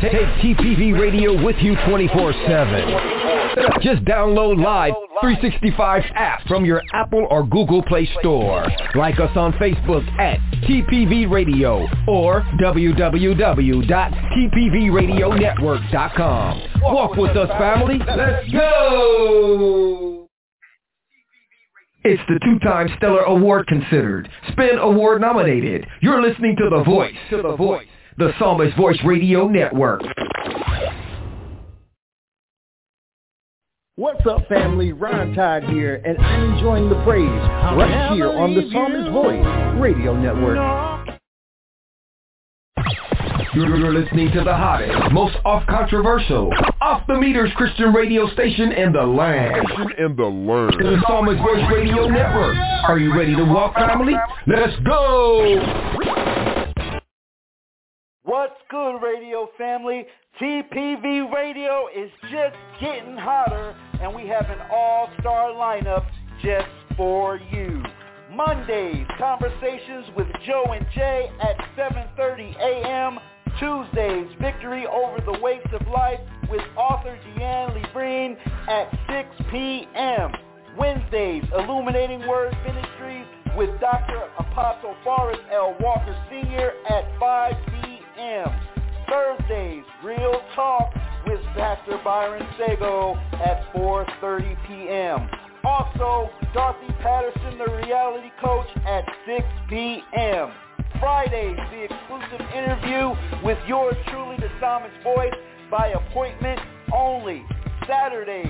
Take TPV Radio with you 24-7. Just download Live 365 app from your Apple or Google Play Store. Like us on Facebook at TPV Radio or www.tpvradionetwork.com. Walk with us, family. Let's go! It's the two-time Stellar Award considered, Spin Award nominated. You're listening to The Voice, to The Voice, the Psalmist Voice Radio Network. What's up, family? Ron Todd here, and I'm enjoying the praise right here on the Psalmist Voice Radio Network. You're, you're listening to the hottest, most off-controversial, off-the-meters Christian radio station in the land. In the land. The Psalmist Voice Radio Network. Are you ready to walk, family? Let's go! What's good, radio family? TPV Radio is just getting hotter, and we have an all-star lineup just for you. Mondays, conversations with Joe and Jay at 7.30 a.m. Tuesdays, victory over the weights of life with author Deanne Lebrine at 6 p.m. Wednesdays, illuminating word ministries with Dr. Apostle Forrest L. Walker Sr. at 5 p.m. Thursdays, Real Talk with Pastor Byron Sago at 4.30 p.m. Also, Dorothy Patterson, the reality coach, at 6 p.m. Fridays, the exclusive interview with yours truly, the Psalmist Voice, by appointment only. Saturdays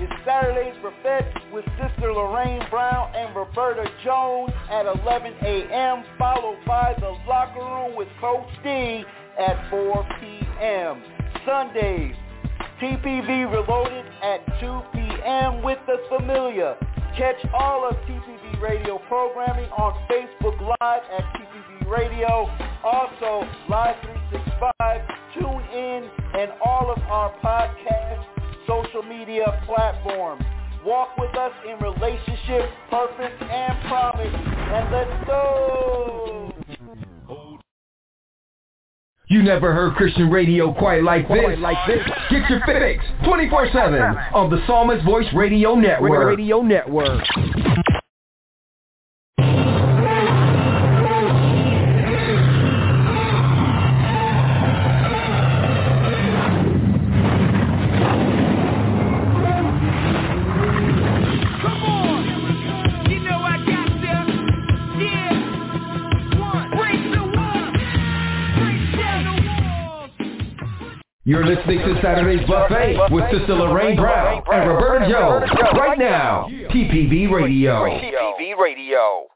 is Saturday's Buffet with Sister Lorraine Brown and Roberta Jones at 11 a.m., followed by the Locker Room with Coach D at 4 p.m. Sundays, TPV Reloaded at 2 p.m. with the Familia. Catch all of TPV Radio programming on Facebook Live at TPV Radio. Also, Live 365, Tune In, and all of our podcast social media platforms. Walk with us in relationship, purpose, and promise. And let's go! You never heard Christian radio quite like this. Quite like this. Get your fix 24-7 on the Psalmist Voice Radio Network. Radio Network. You're listening to Saturday's Buffet with Sister Lorraine Brown and Roberta Jones right now. TPV Radio. Radio.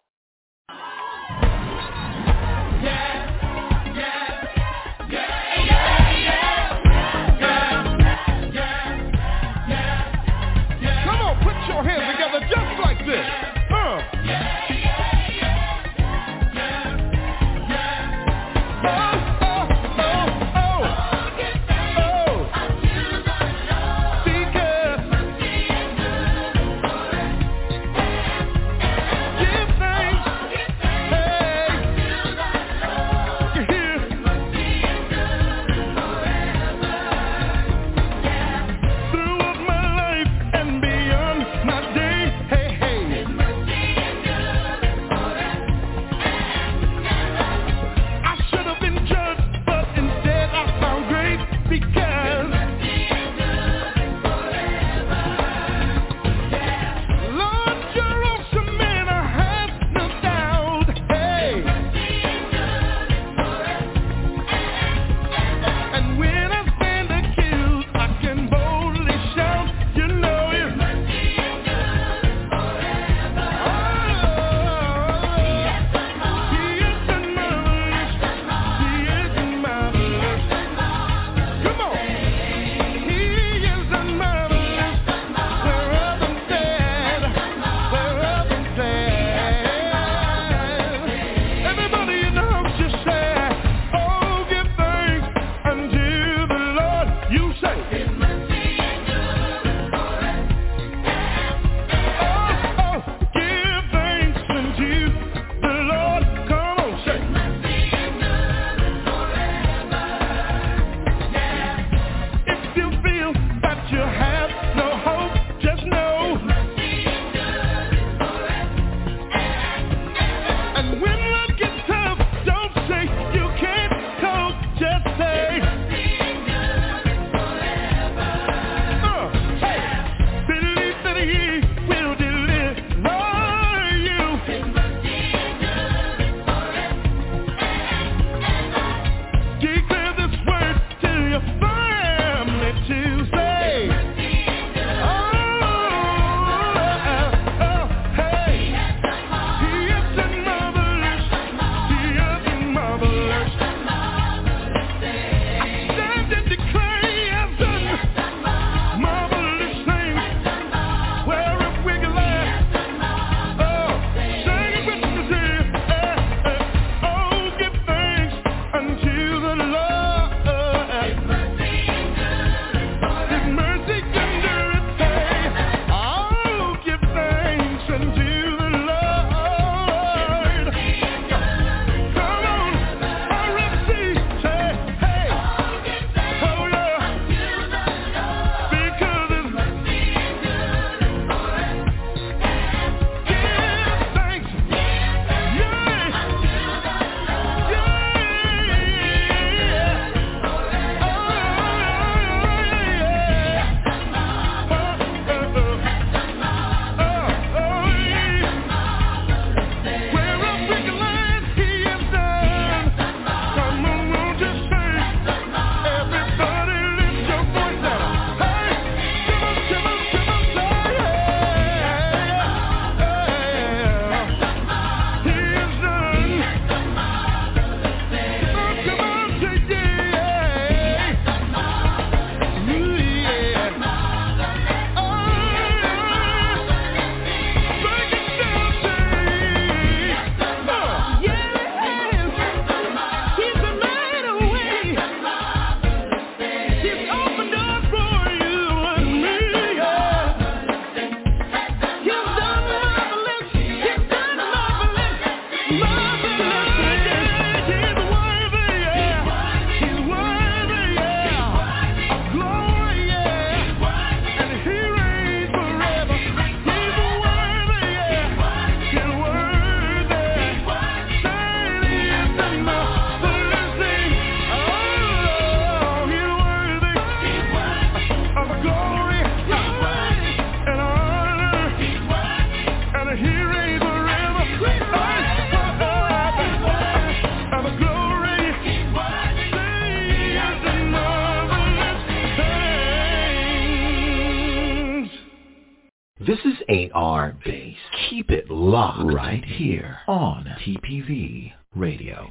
Right here on TPV Radio.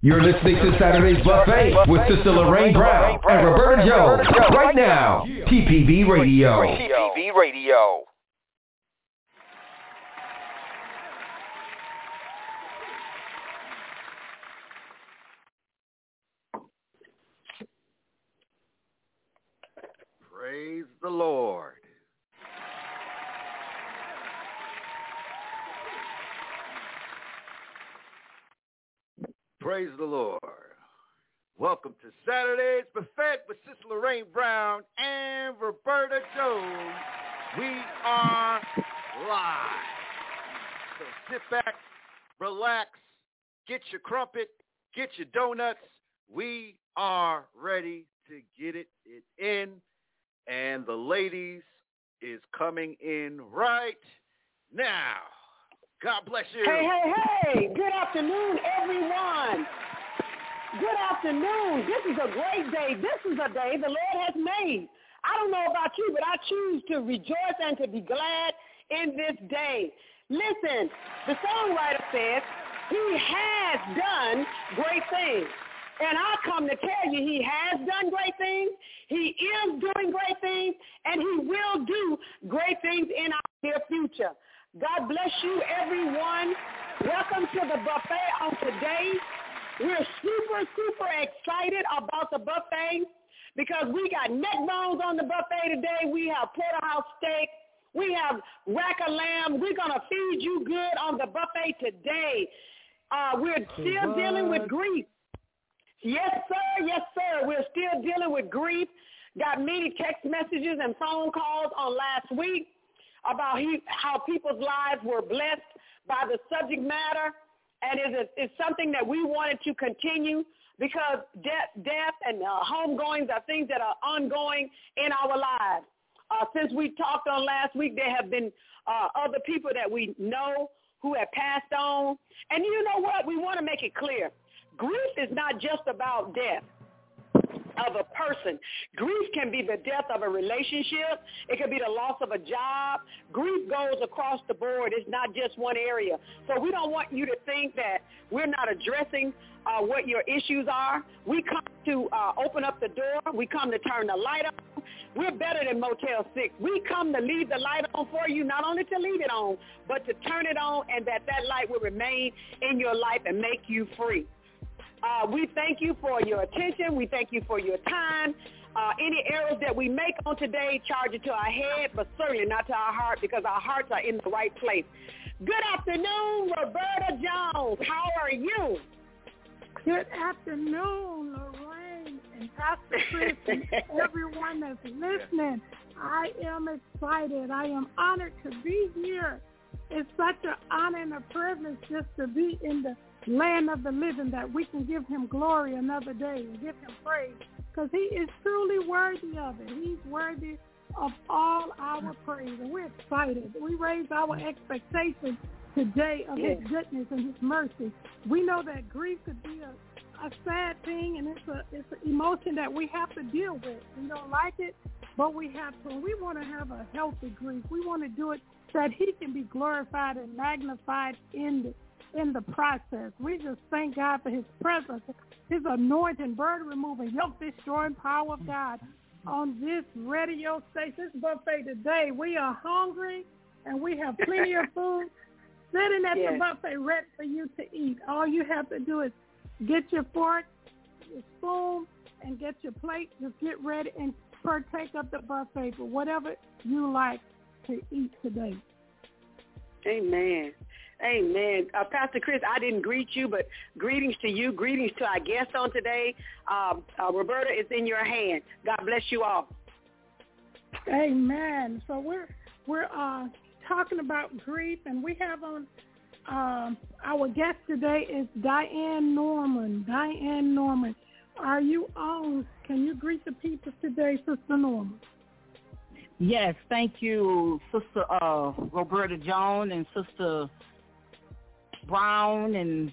You're listening to Saturday's Buffet with Sister Lorraine Brown and Roberta Jones right now. TPV Radio. TPV Radio. Praise the Lord. Praise the Lord. Welcome to Saturday's Buffet with Sister Lorraine Brown and Roberta Jones. We are live. So sit back, relax, get your crumpet, get your donuts. We are ready to get it, it in. And the ladies is coming in right now. God bless you. Hey, hey, hey. Good afternoon, everyone. Good afternoon. This is a great day. This is a day the Lord has made. I don't know about you, but I choose to rejoice and to be glad in this day. Listen, the songwriter says, he has done great things. And I come to tell you he has done great things, he is doing great things, and he will do great things in our near future. God bless you, everyone. Welcome to the buffet on today. We're super, super excited about the buffet because we got neck bones on the buffet today. We have porterhouse steak. We have rack of lamb. We're going to feed you good on the buffet today. Uh, we're still dealing with grief. Yes, sir. Yes, sir. We're still dealing with grief. Got many text messages and phone calls on last week about he, how people's lives were blessed by the subject matter. And it's, it's something that we wanted to continue because death, death and uh, homegoings are things that are ongoing in our lives. Uh, since we talked on last week, there have been uh, other people that we know who have passed on. And you know what? We want to make it clear. Grief is not just about death of a person. Grief can be the death of a relationship. It could be the loss of a job. Grief goes across the board. It's not just one area. So we don't want you to think that we're not addressing uh, what your issues are. We come to uh, open up the door. We come to turn the light on. We're better than Motel 6. We come to leave the light on for you, not only to leave it on, but to turn it on and that that light will remain in your life and make you free. Uh, we thank you for your attention. We thank you for your time. Uh, any errors that we make on today, charge it to our head, but certainly not to our heart because our hearts are in the right place. Good afternoon, Roberta Jones. How are you? Good afternoon, Lorraine and Pastor Chris and everyone that's listening. I am excited. I am honored to be here. It's such an honor and a privilege just to be in the land of the living that we can give him glory another day and give him praise because he is truly worthy of it. He's worthy of all our praise and we're excited. We raise our expectations today of his goodness and his mercy. We know that grief could be a, a sad thing and it's a it's an emotion that we have to deal with. We don't like it, but we have to. We want to have a healthy grief. We want to do it so that he can be glorified and magnified in the in the process. We just thank God for his presence, his anointing, burden removing, yoke destroying power of God on this radio station, this buffet today. We are hungry and we have plenty of food sitting at yes. the buffet ready for you to eat. All you have to do is get your fork, your spoon, and get your plate. Just get ready and partake of the buffet for whatever you like to eat today. Amen. Amen. Uh, Pastor Chris, I didn't greet you, but greetings to you. Greetings to our guests on today. Uh, uh, Roberta, it's in your hand. God bless you all. Amen. So we're we're uh, talking about grief, and we have on um, our guest today is Diane Norman. Diane Norman, are you on? Can you greet the people today, Sister Norman? Yes, thank you, Sister uh, Roberta Jones and Sister Brown and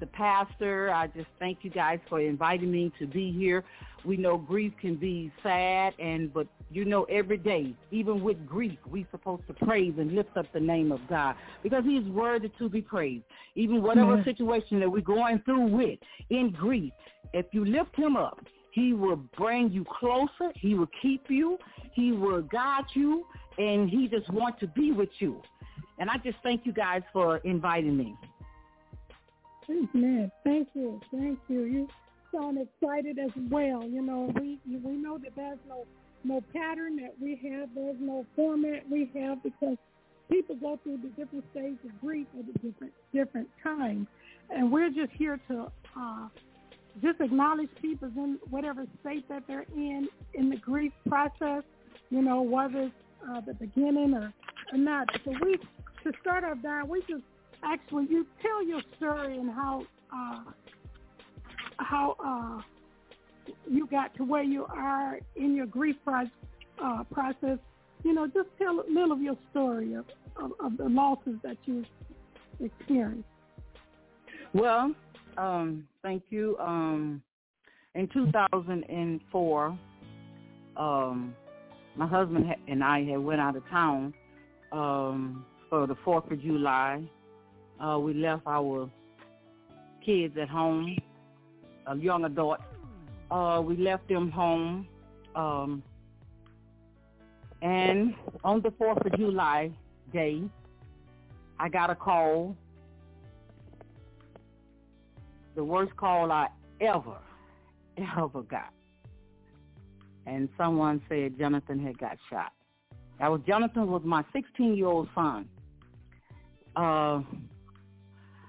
the pastor. I just thank you guys for inviting me to be here. We know grief can be sad, and but you know every day, even with grief, we're supposed to praise and lift up the name of God because He is worthy to be praised. Even whatever Yes. situation that we're going through with in grief, if you lift Him up, He will bring you closer. He will keep you. He will guide you, and He just wants to be with you. And I just thank you guys for inviting me. Amen. Thank you. Thank you. You sound excited as well. You know, we we know that there's no no pattern that we have. There's no format we have because people go through the different stages of grief at the different different times, and we're just here to uh, just acknowledge people in whatever state that they're in in the grief process. You know, whether it's uh, the beginning or, or not. So we to start off, Don, we just actually you tell your story and how uh, how uh, you got to where you are in your grief pro- uh, process. You know, just tell a little of your story of, of, of the losses that you experienced. Well, um, thank you. Um, in 2004, um, my husband and I had went out of town um, for the Fourth of July. Uh, we left our kids at home, a young adult. Uh, we left them home, um, and on the Fourth of July day, I got a call the worst call I ever, ever got. And someone said Jonathan had got shot. That was Jonathan was my 16-year-old son. Uh,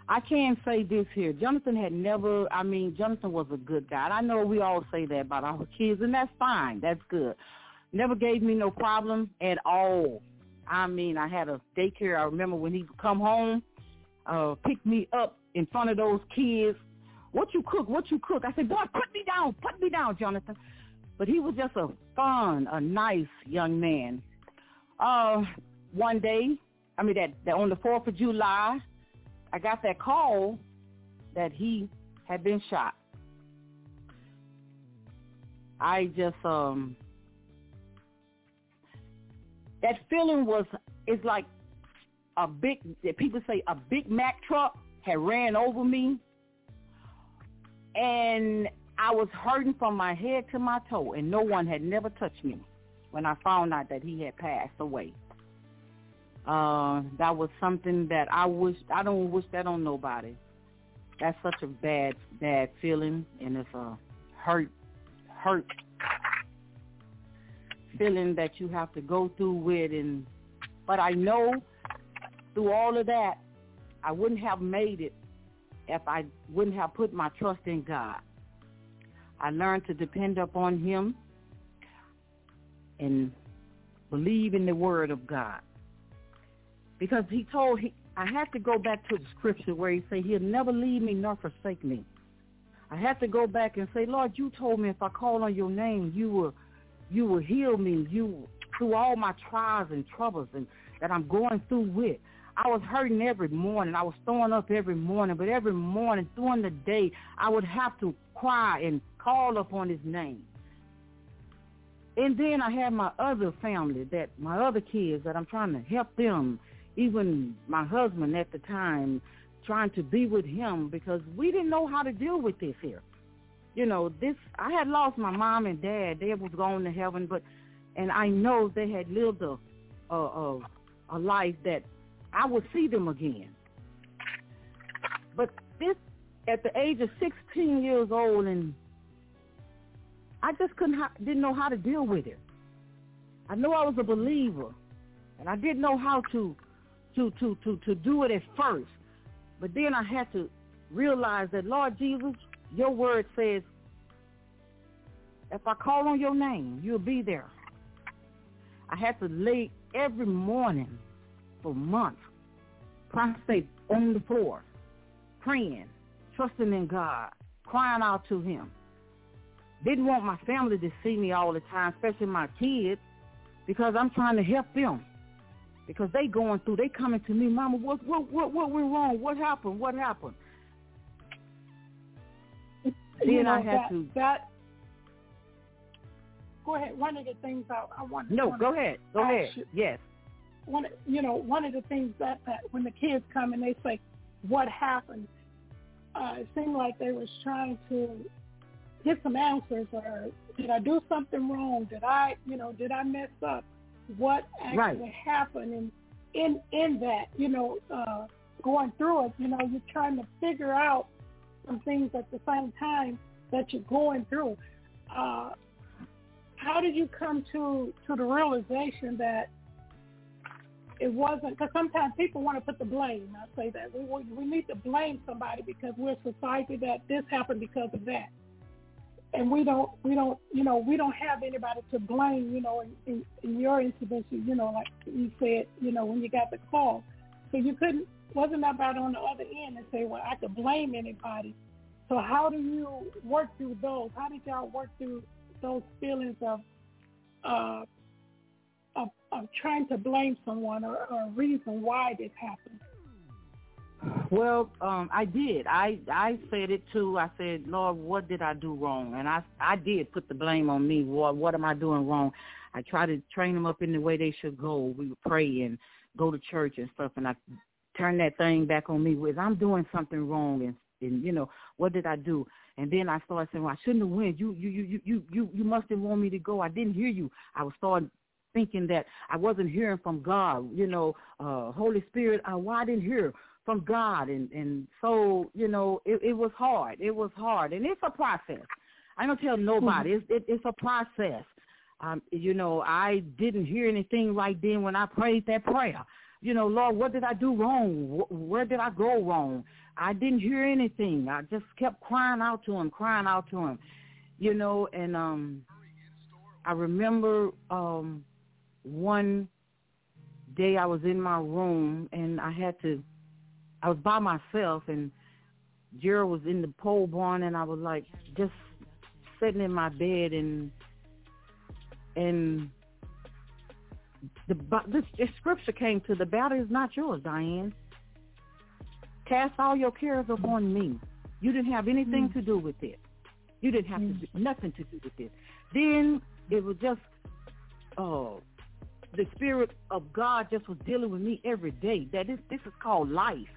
I can't say this here. Jonathan had never, I mean, Jonathan was a good guy. And I know we all say that about our kids, and that's fine. That's good. Never gave me no problem at all. I mean, I had a daycare. I remember when he would come home, uh, pick me up in front of those kids. What you cook? What you cook? I said, boy, put me down. Put me down, Jonathan. But he was just a fun, a nice young man. Uh, one day, I mean, that, that on the 4th of July, I got that call that he had been shot. I just, um, that feeling was, it's like a big, that people say a Big Mack truck had ran over me and I was hurting from my head to my toe, and no one had never touched me when I found out that he had passed away. Uh, that was something that I wish I don't wish that on nobody. That's such a bad, bad feeling, and it's a hurt, hurt feeling that you have to go through with. And but I know through all of that, I wouldn't have made it if I wouldn't have put my trust in God. I learned to depend upon him and believe in the word of God. Because he told he I have to go back to the scripture where he said he'll never leave me nor forsake me. I have to go back and say, Lord, you told me if I call on your name, you will you will heal me. You through all my trials and troubles and that I'm going through with. I was hurting every morning. I was throwing up every morning, but every morning during the day, I would have to cry and call upon his name. And then I had my other family, that my other kids that I'm trying to help them, even my husband at the time, trying to be with him because we didn't know how to deal with this here. You know, this I had lost my mom and dad. They was going to heaven, but and I know they had lived a a, a, a life that I would see them again. But this, at the age of 16 years old, and I just couldn't, didn't know how to deal with it. I know I was a believer, and I didn't know how to, to, to, to, to do it at first. But then I had to realize that, Lord Jesus, your word says, if I call on your name, you'll be there. I had to lay every morning for months, prostrate on the floor, praying, trusting in God, crying out to him. Didn't want my family to see me all the time, especially my kids, because I'm trying to help them. Because they going through, they coming to me, Mama, what what what what went wrong? What happened? What happened? then you know, I had that, to. That, go ahead. One of the things I, I want. No, go ahead. Go ahead. Yes. one you know one of the things that, that when the kids come and they say what happened uh it seemed like they was trying to get some answers or did i do something wrong did i you know did i mess up what actually Right. happened and in in that you know uh going through it you know you're trying to figure out some things at the same time that you're going through uh how did you come to to the realization that it wasn't because sometimes people want to put the blame. I say that we we we need to blame somebody because we're a society that this happened because of that, and we don't we don't you know we don't have anybody to blame. You know, in, in, in your incident, you know, like you said, you know, when you got the call, so you couldn't wasn't about on the other end and say, well, I could blame anybody. So how do you work through those? How did y'all work through those feelings of uh, of, of trying to blame someone or a reason why this happened. Well, um, I did. I I said it too. I said, Lord, what did I do wrong? And I I did put the blame on me. What what am I doing wrong? I tried to train them up in the way they should go. We would pray and go to church and stuff, and I turned that thing back on me with I'm doing something wrong and and you know what did I do? And then I started saying, well, I shouldn't have went. You you you you you you must have wanted me to go. I didn't hear you. I was starting thinking that I wasn't hearing from God. You know, uh, Holy Spirit, uh, why I didn't hear from God, and and so you know it, it was hard. It was hard, and it's a process. I don't tell nobody. It's it, it's a process. Um, you know, I didn't hear anything right then when I prayed that prayer. You know, Lord, what did I do wrong? Where did I go wrong? I didn't hear anything. I just kept crying out to him, crying out to him. You know, and um, I remember um, one day I was in my room and I had to I was by myself and Gerald was in the pole barn and I was like just sitting in my bed and and the this, this scripture came to the battle is not yours, Diane. Cast all your cares upon me. You didn't have anything to do with it. You didn't have to do, nothing to do with it. Then it was just uh the spirit of God just was dealing with me every day. That is this is called life.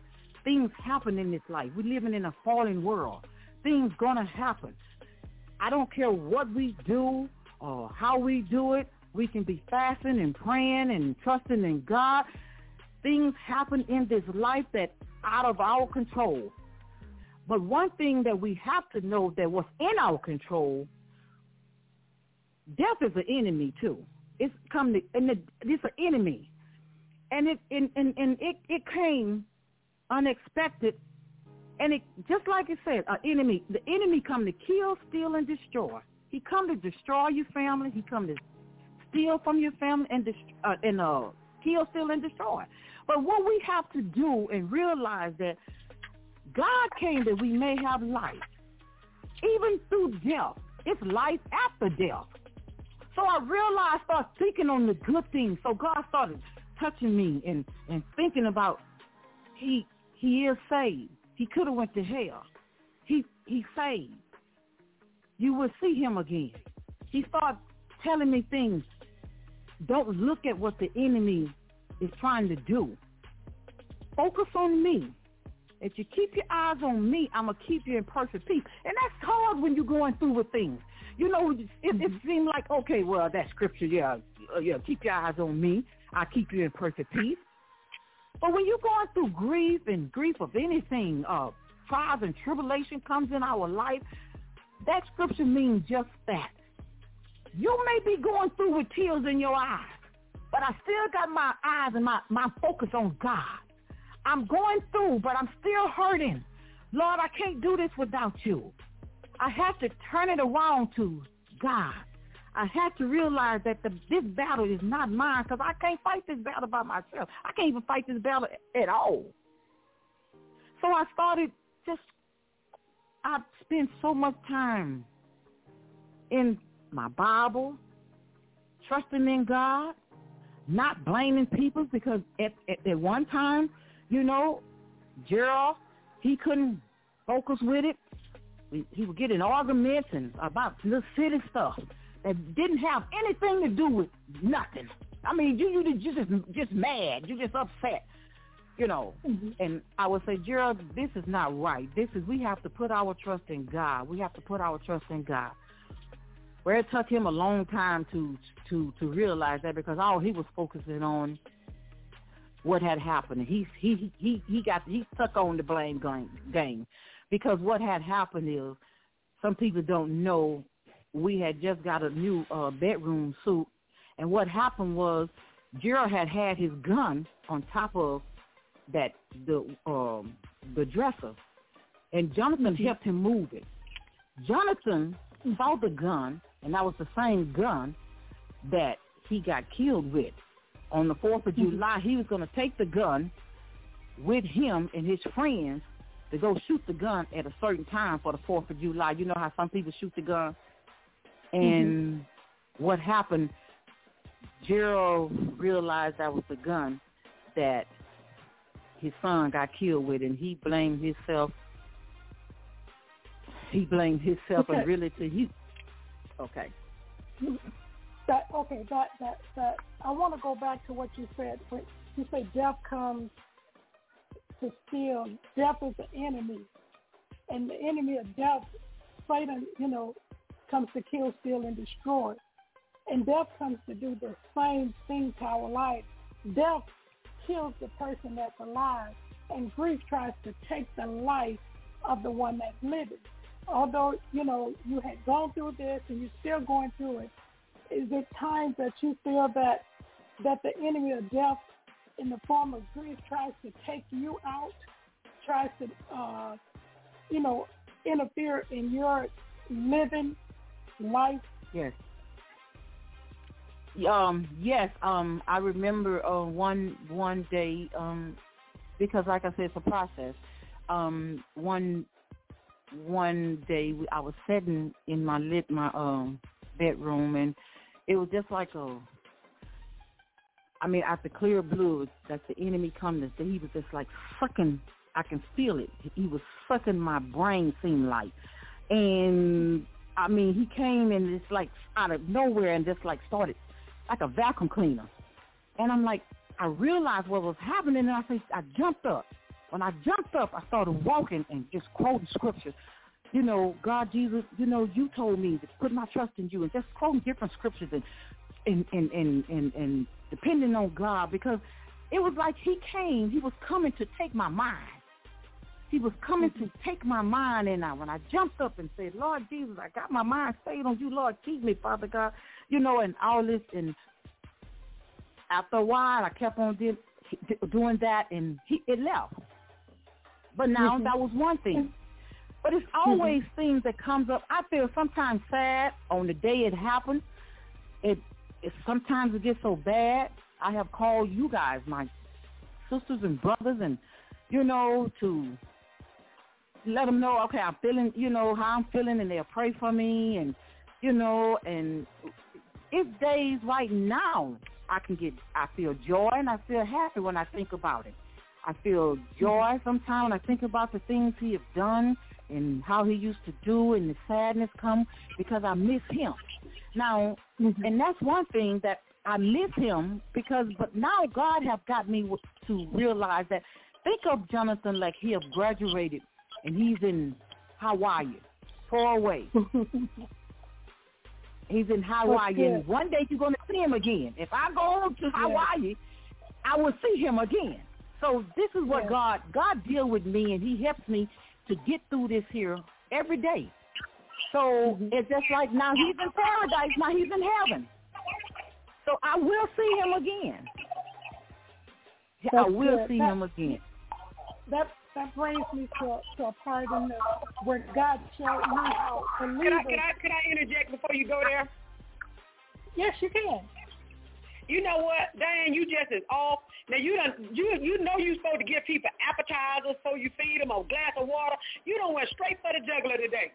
Things happen in this life. We're living in a fallen world. Things gonna happen. I don't care what we do or how we do it. We can be fasting and praying and trusting in God. Things happen in this life that out of our control. But one thing that we have to know that what's in our control, death is an enemy too. It's come to, and it's an enemy, and it and, and, and it it came unexpected, and it just like it said, an enemy. The enemy come to kill, steal, and destroy. He come to destroy your family. He come to steal from your family and dest- uh, and uh, kill, steal, and destroy. But what we have to do and realize that God came that we may have life, even through death. It's life after death. So I realized, start thinking on the good things. So God started touching me and and thinking about he he is saved. He could have went to hell. He he saved. You will see him again. He started telling me things. Don't look at what the enemy is trying to do. Focus on me. If you keep your eyes on me, I'm going to keep you in perfect peace. And that's hard when you're going through with things. You know, it, it seems like, okay, well, that scripture, yeah, uh, yeah, keep your eyes on me. I keep you in perfect peace. But when you're going through grief and grief of anything, uh, trials and tribulation comes in our life, that scripture means just that. You may be going through with tears in your eyes, but I still got my eyes and my, my focus on God. I'm going through, but I'm still hurting. Lord, I can't do this without you. I have to turn it around to God. I had to realize that the, this battle is not mine because I can't fight this battle by myself. I can't even fight this battle at all. So I started just, I spent so much time in my Bible, trusting in God, not blaming people because at, at, at one time, you know, Gerald, he couldn't focus with it. he would get in arguments and about little silly stuff that didn't have anything to do with nothing. I mean, you you just just mad, you just upset, you know. Mm-hmm. And I would say, Gerald, this is not right. This is we have to put our trust in God. We have to put our trust in God. Where it took him a long time to to to realize that because all he was focusing on what had happened. He he he he got he stuck on the blame game game because what had happened is some people don't know we had just got a new uh, bedroom suit, and what happened was Gerald had had his gun on top of that the um, the dresser, and Jonathan helped him move it. Jonathan saw the gun, and that was the same gun that he got killed with. On the 4th of July, he was going to take the gun with him and his friends to go shoot the gun at a certain time for the 4th of July. You know how some people shoot the gun? Mm-hmm. And what happened, Gerald realized that was the gun that his son got killed with, and he blamed himself. He blamed himself Okay. and really to he. Okay. That okay, that that that I want to go back to what you said. When you say death comes to steal, death is the enemy, and the enemy of death, Satan, you know, comes to kill, steal, and destroy. And death comes to do the same thing to our life. Death kills the person that's alive, and grief tries to take the life of the one that's living. Although, you know, you had gone through this and you're still going through it, is there times that you feel that that the enemy of death in the form of grief tries to take you out, tries to, uh, you know, interfere in your living life? Yes. Um, yes, um, I remember uh, one one day, um, because like I said, it's a process. Um, one one day I was sitting in my lit my um bedroom, and it was just like a. I mean, the clear blue, that the enemy come to. He was just like sucking. I can feel it. He was sucking my brain. Seemed like, and I mean, he came and it's like out of nowhere and just like started like a vacuum cleaner. And I'm like, I realized what was happening and I said, I jumped up. When I jumped up, I started walking and just quoting scriptures. You know, God, Jesus, you know, you told me to put my trust in you and just quoting different scriptures and and and and and, and depending on God because it was like he came, he was coming to take my mind. He was coming to take my mind, and I, when I jumped up and said, "Lord Jesus, I got my mind stayed on you, Lord, keep me, Father God," you know, and all this, and after a while, I kept on did, doing that, and he, it left. But now Mhm. that was one thing. But it's always things that comes up. I feel sometimes sad on the day it happened. It, it sometimes it gets so bad. I have called you guys, my sisters and brothers, and you know to let them know, okay, I'm feeling, you know how I'm feeling, and they'll pray for me, and you know, and it's days right now I can get, I feel joy and I feel happy when I think about it. I feel joy sometimes when I think about the things he have done and how he used to do and the sadness come because I miss him. Now, mm-hmm. and that's one thing that I miss him because, but now God have got me w- to realize that think of Jonathan like he have graduated and he's in Hawaii, far away. He's in Hawaii, and one day you're going to see him again. If I go to Hawaii, I will see him again. So this is what Yeah. God God deal with me, and He helps me to get through this here every day. So Mm-hmm. it's just like now he's in paradise, now he's in heaven. So I will see him again. I will good. see That- him again. That that brings me to to a part in the where God showed me how Can I, believers. can I can I interject before you go there? Yes, you can. You know what, Diane? You just is off. Now you done you you know you supposed to give people appetizers so you feed them a glass of water. You don't went straight for the juggler today.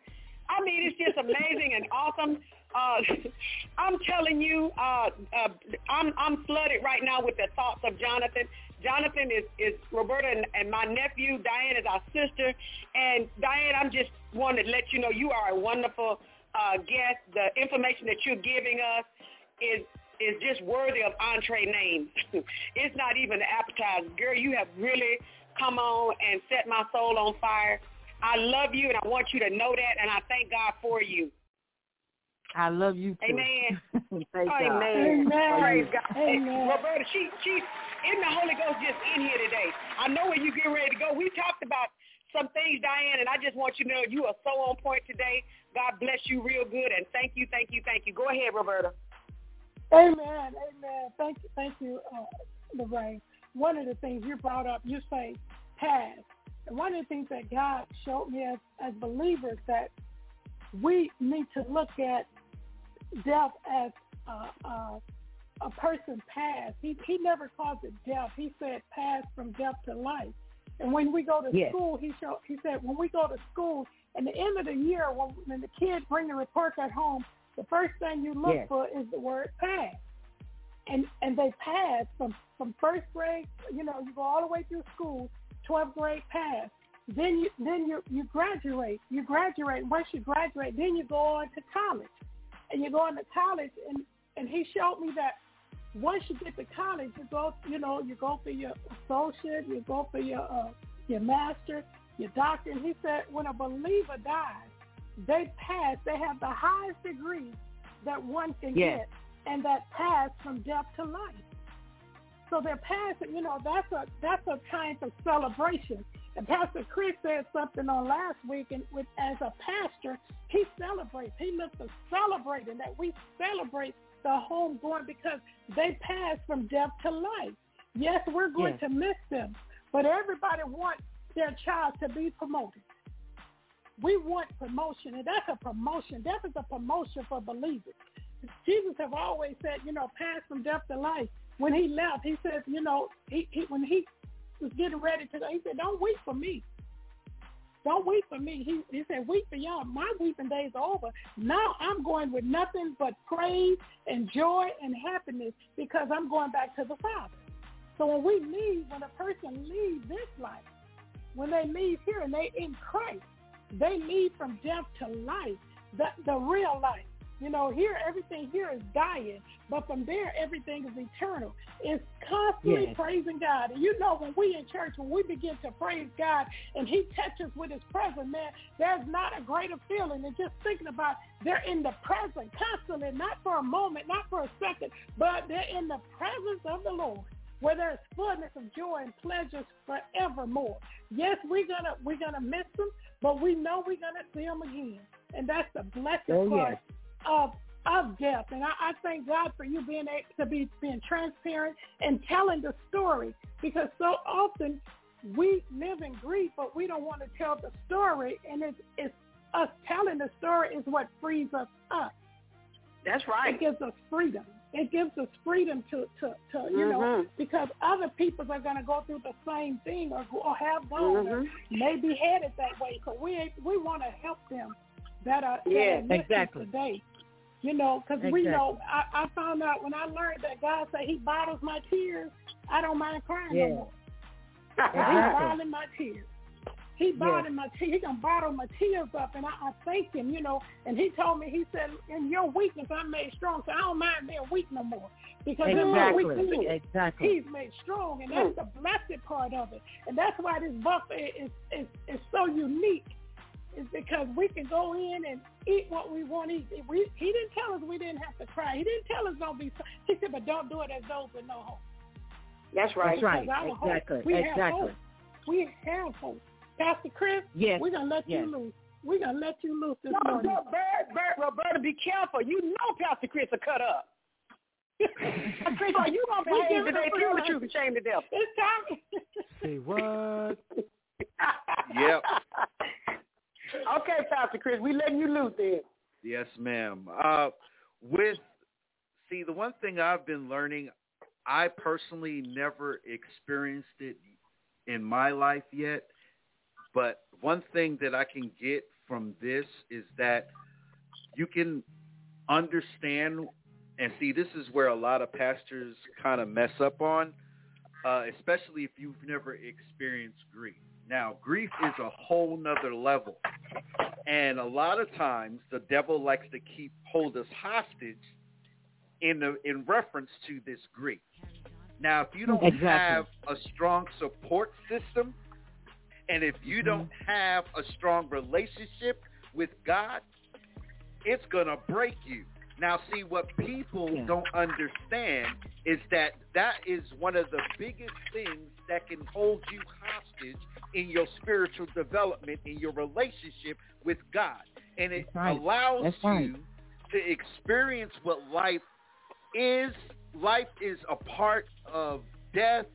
I mean, it's just amazing and awesome Uh, I'm telling you, uh, uh, I'm I'm flooded right now with the thoughts of Jonathan. Jonathan is is Roberta and, and my nephew. Diane is our sister, and Diane, I'm just wanted to let you know you are a wonderful uh, guest. The information that you're giving us is is just worthy of entree names. it's not even an appetizer. Girl, you have really come on and set my soul on fire. I love you and I want you to know that and I thank God for you. I love you too. Amen. Thank God. Amen. Amen. Praise God. Amen. Roberta, she she in the Holy Ghost just in here today. I know where you get ready to go. We talked about some things, Diane, and I just want you to know you are so on point today. God bless you real good and thank you, thank you, thank you. Go ahead, Roberta. Amen. Amen. Thank you. Thank you, uh, Lorraine. One of the things you brought up, you say past. And one of the things that God showed me as, as believers that we need to look at death as uh, uh, a person past. He he never calls it death. He said pass from death to life. And when we go to Yes. school, he showed, he said when we go to school, at the end of the year, when, when the kids bring the report at home, the first thing you look Yes. for is the word pass. And and they pass from from first grade. You know, you go all the way through school, 12th grade pass. Then you then you you graduate. You graduate. Once you graduate, then you go on to college, and you go on to college. And and he showed me that once you get to college, you go you know you go for your associate, you go for your uh, your master, your doctor. And he said when a believer dies, they pass. They have the highest degree that one can Yes. get, and that pass from death to life. So they're passing, you know, that's a that's a kind of celebration. And Pastor Chris said something on last week, and with as a pastor, he celebrates. He looks to celebrating that we celebrate the home going because they pass from death to life. Yes, we're going Yes. to miss them, but everybody wants their child to be promoted. We want promotion, and that's a promotion. Death is a promotion for believers. Jesus have always said, you know, pass from death to life. When he left, he said, you know, he, he when he was getting ready to go, he said, don't wait for me. Don't weep for me. He, he said, weep for y'all. My weeping days are over. Now I'm going with nothing but praise and joy and happiness because I'm going back to the Father. So when we leave, when a person leaves this life, when they leave here and they in Christ, they leave from death to life, the, the real life. You know, here everything here is dying, but from there everything is eternal. It's constantly Yes. praising God. And you know, when we in church, when we begin to praise God and He touches with His presence, man, there's not a greater feeling than just thinking about they're in the present constantly, not for a moment, not for a second, but they're in the presence of the Lord where there's fullness of joy and pleasures forevermore. Yes, we're gonna we're gonna miss them, but we know we're gonna see them again, and that's the blessed Oh, part yes. Of of death. And I, I thank God for you being able to be being transparent and telling the story because so often we live in grief, but we don't want to tell the story, and it's it's us telling the story is what frees us up. That's right. It gives us freedom. It gives us freedom to, to, to you know, Mhm. because other people are going to go through the same thing or, or have gone or Mhm. may be headed that way. So we we want to help them that are, that Yeah, are listening exactly. today. You know, because we know, I, I found out when I learned that God said he bottles my tears, I don't mind crying Yeah. no more. He's Exactly. bottling my tears. He bottling my tears. He gonna bottle my tears up, and I, I thank him. You know, and he told me, he said, "In your weakness, I'm made strong." So I don't mind being weak no more because in my weakness, Exactly. He's made strong, and that's the blessed part of it. And that's why this buffet is is, is so unique. Is because we can go in and eat what we want to eat. We, he didn't tell us we didn't have to cry. He didn't tell us don't be. He said, but don't do it as those with no hope. That's right. That's right. Because our hope- Exactly. have Exactly. hope. We have hope. Pastor Chris, Yes. we're gonna let Yes. you loose. We're gonna let you loose this No, morning. no, Bird, Bird, Roberta, be careful. You know Pastor Chris will cut up. Chris, are you going to We behave give it today? up Tell the truth and shame to death. It's time. Say what? Yep. Okay, Pastor Chris, we letting you loose then. Yes, ma'am. Uh, with see, the one thing I've been learning, I personally never experienced it in my life yet, but one thing that I can get from this is that you can understand and see this is where a lot of pastors kind of mess up on, uh, especially if you've never experienced grief. Now, grief is a whole nother level. And a lot of times the devil likes to keep hold us hostage in the, in reference to this grief. Now, if you don't Exactly. have a strong support system, and if you mm-hmm. don't have a strong relationship with God, it's going to break you. Now, see, what people Yeah. don't understand is that that is one of the biggest things that can hold you hostage in your spiritual development, in your relationship with God. And it right. allows right. you to experience what life is. Life is a part of death.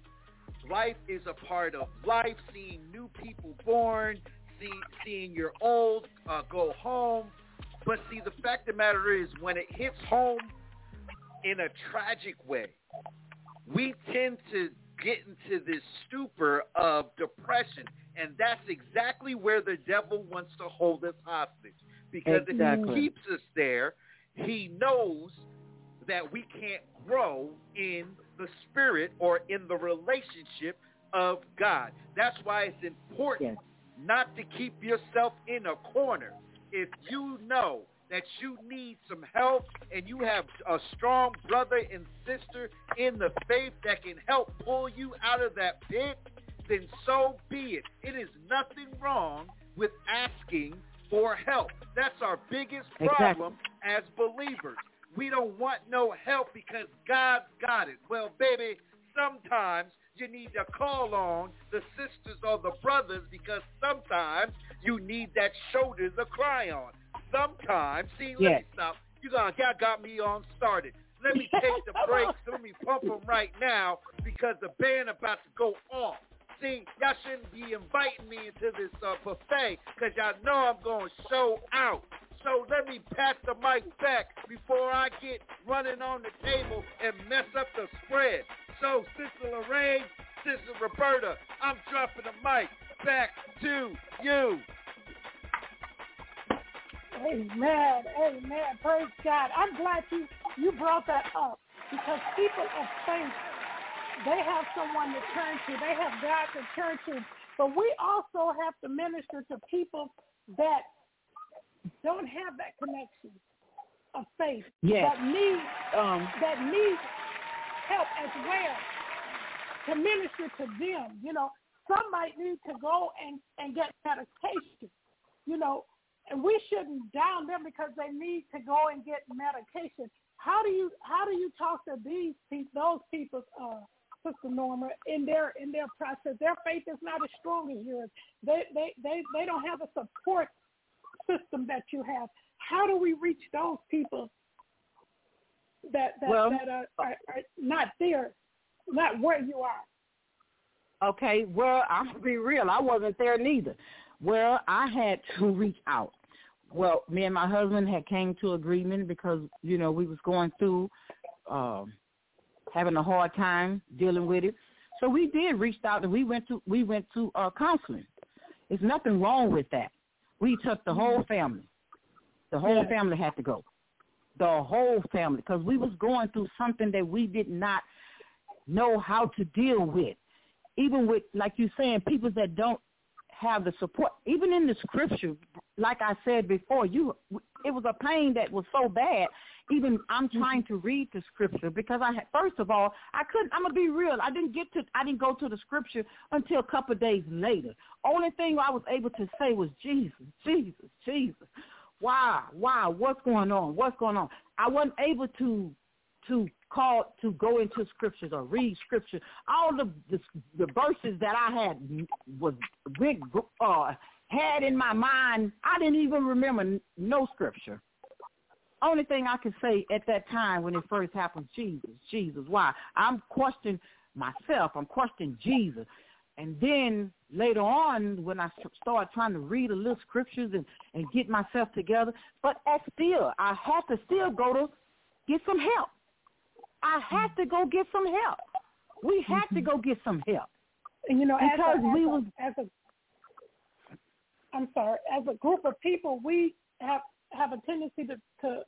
Life is a part of life, seeing new people born, see, seeing your old uh, go home. But see, the fact of the matter is, when it hits home in a tragic way, we tend to get into this stupor of depression. And that's exactly where the devil wants to hold us hostage. Because if he keeps us there, he knows that we can't grow in the spirit or in the relationship of God. That's why it's important not to keep yourself in a corner. If you know that you need some help and you have a strong brother and sister in the faith that can help pull you out of that pit, then so be it. It is nothing wrong with asking for help. That's our biggest Exactly. problem as believers. We don't want no help because God's got it. Well, baby, sometimes you need to call on the sisters or the brothers because sometimes you need that shoulder to cry on. Sometimes, see, let Yes. me stop. You got got me on started. Let me take the brakes. Let me pump them right now because the band about to go off. See, y'all shouldn't be inviting me into this uh, buffet because y'all know I'm going to show out. So let me pass the mic back before I get running on the table and mess up the spread. So, Sister Lorraine, Sister Roberta, I'm dropping the mic back to you. Amen. Amen. Praise God. I'm glad you, you brought that up because people of faith, they have someone to turn to. They have God to turn to. But we also have to minister to people that don't have that connection of faith. Yes. That need Um, that need help as well to minister to them. You know, some might need to go and, and get medication, you know, and we shouldn't down them because they need to go and get medication. How do you how do you talk to these people, those people, uh, Sister Norma, in their in their process? Their faith is not as strong as yours. They they they, they don't have a support system that you have. How do we reach those people that that, Well- that are, are, are not there, not where you are? Okay, well, I'll be real. I wasn't there neither. Well, I had to reach out. Well, me and my husband had came to agreement because you know we was going through um, having a hard time dealing with it. So we did reach out and we went to we went to uh, counseling. There's nothing wrong with that. We took the whole family. The whole Yeah. family had to go. The whole family because we was going through something that we did not know how to deal with even with like you saying people that don't have the support. Even in the scripture like i said before you it was a pain that was so bad. Even i'm mm-hmm. trying to read the scripture because i had first of all i couldn't i'm gonna be real i didn't get to i didn't go to the scripture until a couple of days later. Only thing i was able to say was jesus jesus jesus why why what's going on what's going on? I wasn't able to to call to go into scriptures or read scriptures. All the the, the verses that I had was big uh, had in my mind. I didn't even remember no scripture. Only thing I could say at that time when it first happened, Jesus, Jesus. Why? I'm questioning myself. I'm questioning Jesus. And then later on, when I started trying to read a little scriptures and, and get myself together, but still, I had to still go to get some help. I had to go get some help. We had to go get some help. And you know, as Because a, as we a, was as a, I'm sorry, as a group of people, we have have a tendency to to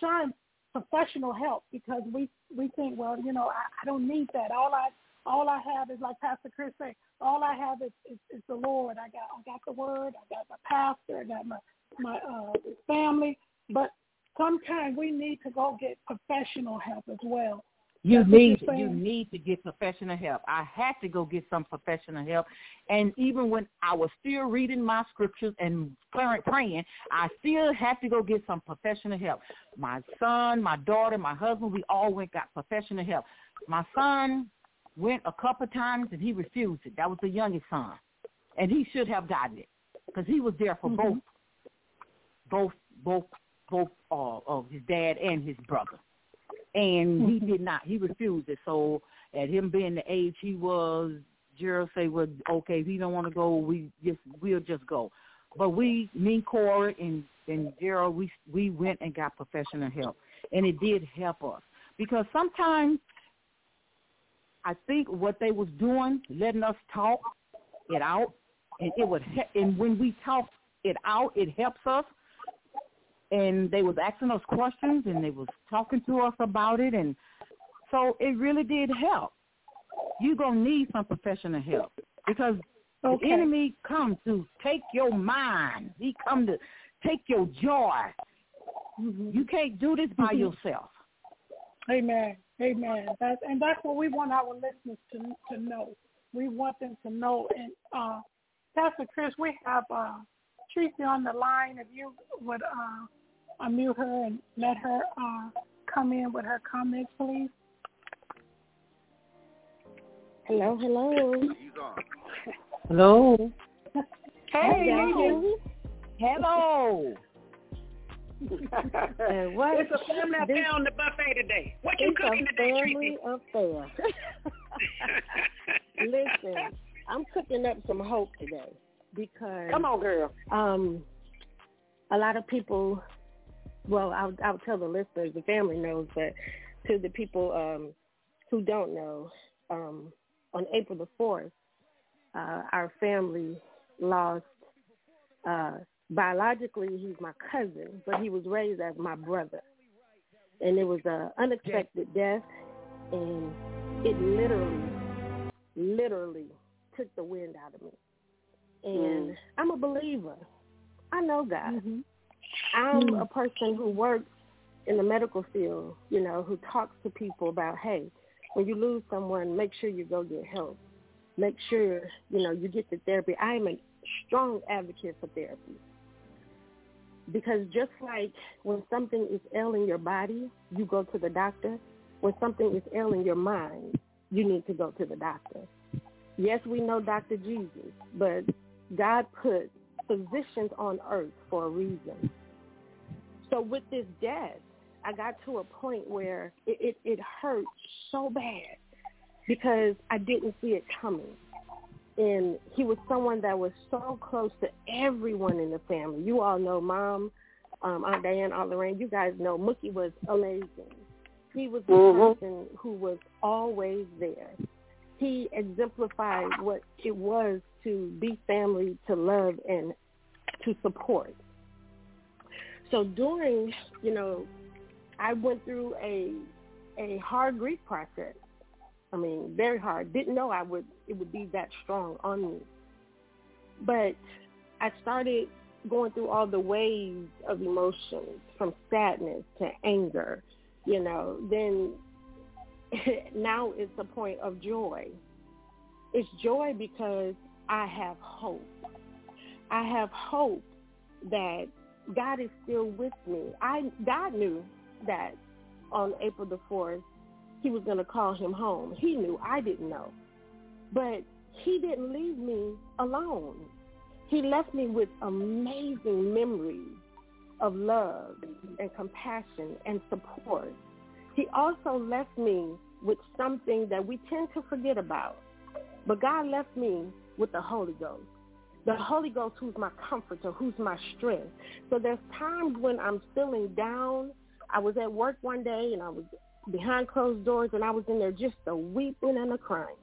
shun professional help because we we think, well, you know, I, I don't need that. All I all I have is like Pastor Chris said, all I have is, is, is the Lord. I got I got the word, I got my pastor, I got my my uh family. But sometimes we need to go get professional help as well. You That's need you need to get professional help. I had to go get some professional help, and even when I was still reading my scriptures and praying, praying, I still had to go get some professional help. My son, my daughter, my husband, we all went got professional help. My son went a couple times and he refused it. That was the youngest son, and he should have gotten it because he was there for mm-hmm. both, both, both, both uh, of his dad and his brother and he did not. He refused it. So at him being the age he was, Gerald say, "Well, okay, if he don't want to go, we just we'll just go." But we, me, Corey, and and Gerald, we we went and got professional help, and it did help us because sometimes I think what they was doing, letting us talk it out, and it would, he- and when we talk it out, it helps us and they was asking us questions and they was talking to us about it and so it really did help. You're gonna need some professional help because Okay. the enemy comes to take your mind. He come to take your joy. You can't do this by Mhm. yourself. Amen. Amen. That's and that's what we want our listeners to to know. We want them to know. And uh, Pastor Chris, we have uh, Tracy on the line. If you would uh, unmute her and let her uh, come in with her comments, please. Hello, hello. Hello. Hey, you. Hello. Uh, what? It's a family This- affair on the buffet today. What you It's cooking a today, family affair. Listen, I'm cooking up some hope today because Come on, girl. um, a lot of people. Well, I'll, I'll tell the listeners, the family knows, but to the people um, who don't know, um, on April the fourth, uh, our family lost. Uh, biologically, he's my cousin, but he was raised as my brother, and it was a unexpected death, and it literally, literally took the wind out of me. And Mm. I'm a believer. I know God. Mm-hmm. I'm Mm. a person who works in the medical field, you know, who talks to people about, hey, when you lose someone, make sure you go get help. Make sure, you know, you get the therapy. I am a strong advocate for therapy. Because just like when something is ailing your body, you go to the doctor. When something is ailing your mind, you need to go to the doctor. Yes, we know Dr. Jesus, but God put physicians on earth for a reason. So with this death, I got to a point where it, it, it hurt so bad because I didn't see it coming. And he was someone that was so close to everyone in the family. You all know Mom, um, Aunt Diane, Aunt Lorraine. You guys know Mookie was amazing. He was the Mhm. person who was always there. He exemplified what it was to be family, to love, and to support. So during, you know, I went through a a hard grief process. I mean, very hard. Didn't know I would it would be that strong on me. But I started going through all the waves of emotions from sadness to anger, you know, then now it's a point of joy. It's joy because I have hope. I have hope that God is still with me. I God knew that on April the 4th he was going to call him home. He knew. I didn't know. But he didn't leave me alone. He left me with amazing memories of love and compassion and support. He also left me with something that we tend to forget about. But God left me with the Holy Ghost. The Holy Ghost who's my comforter, who's my strength. So there's times when I'm feeling down. I was at work one day and I was behind closed doors and I was in there just a weeping and a crying.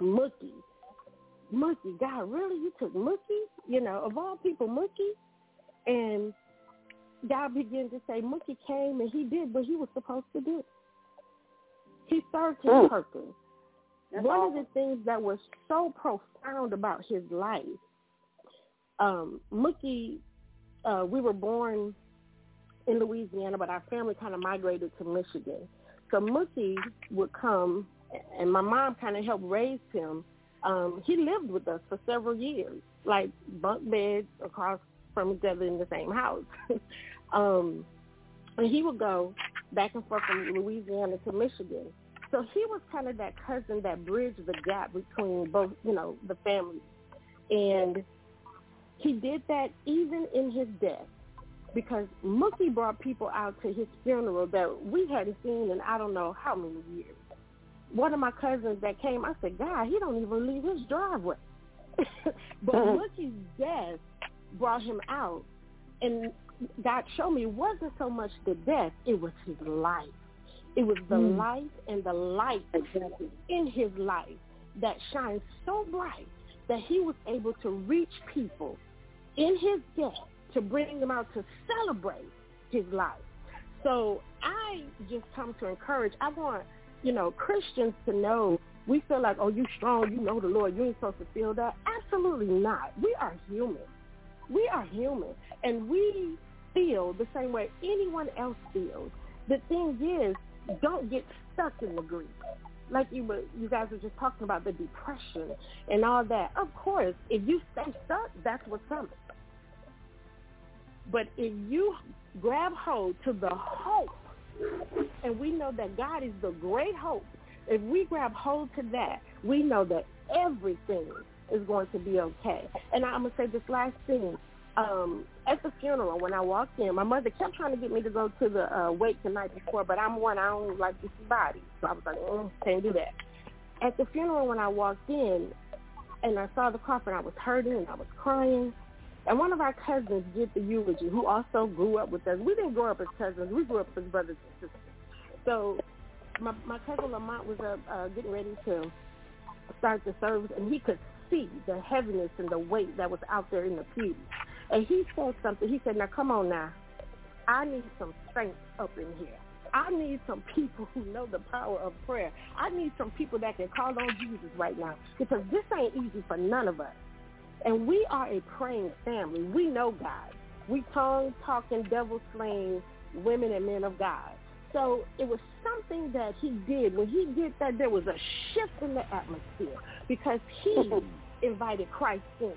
Mookie. Mookie, God, really? You took Mookie? You know, of all people, Mookie? And God began to say, Mookie came and he did what he was supposed to do. He served his Mm. purpose. That's One awesome. of the things that was so profound about his life, um, Mookie, uh, we were born in Louisiana, but our family kind of migrated to Michigan. So Mookie would come, and my mom kind of helped raise him. Um, he lived with us for several years, like bunk beds across from each other in the same house. um, and he would go back and forth from Louisiana to Michigan. So he was kind of that cousin that bridged the gap between both, you know, the families. And he did that even in his death because Mookie brought people out to his funeral that we hadn't seen in I don't know how many years. One of my cousins that came, I said, God, he don't even leave his driveway. but mm-hmm. Mookie's death brought him out. And God showed me it wasn't so much the death, it was his life. It was the Mm. life and the light in his life that shines so bright that he was able to reach people in his death to bring them out to celebrate his life. So I just come to encourage. I want, you know, Christians to know we feel like, oh, you strong, you know the Lord, you ain't supposed to feel that. Absolutely not. We are human. We are human. And we feel the same way anyone else feels. The thing is, don't get stuck in the grief. Like you were, you guys were just talking about the depression and all that. Of course, if you stay stuck, that's what's coming. But if you grab hold to the hope, and we know that God is the great hope, if we grab hold to that, we know that everything is going to be okay. And I'm going to say this last thing. Um, at the funeral, when I walked in, my mother kept trying to get me to go to the uh, wake the night before, but I'm one, I don't like to see bodies. So I was like, mm, can't do that. At the funeral, when I walked in and I saw the coffin, I was hurting and I was crying. And one of our cousins did the eulogy, who also grew up with us. We didn't grow up as cousins. We grew up as brothers and sisters. So my, my cousin Lamont was up uh, getting ready to start the service, and he could see the heaviness and the weight that was out there in the pews. And he said something. He said, now come on now. I need some strength up in here. I need some people who know the power of prayer. I need some people that can call on Jesus right now because this ain't easy for none of us. And we are a praying family. We know God. We tongue talking, devil slaying women and men of God. So it was something that he did. When he did that, there was a shift in the atmosphere because he invited Christ in.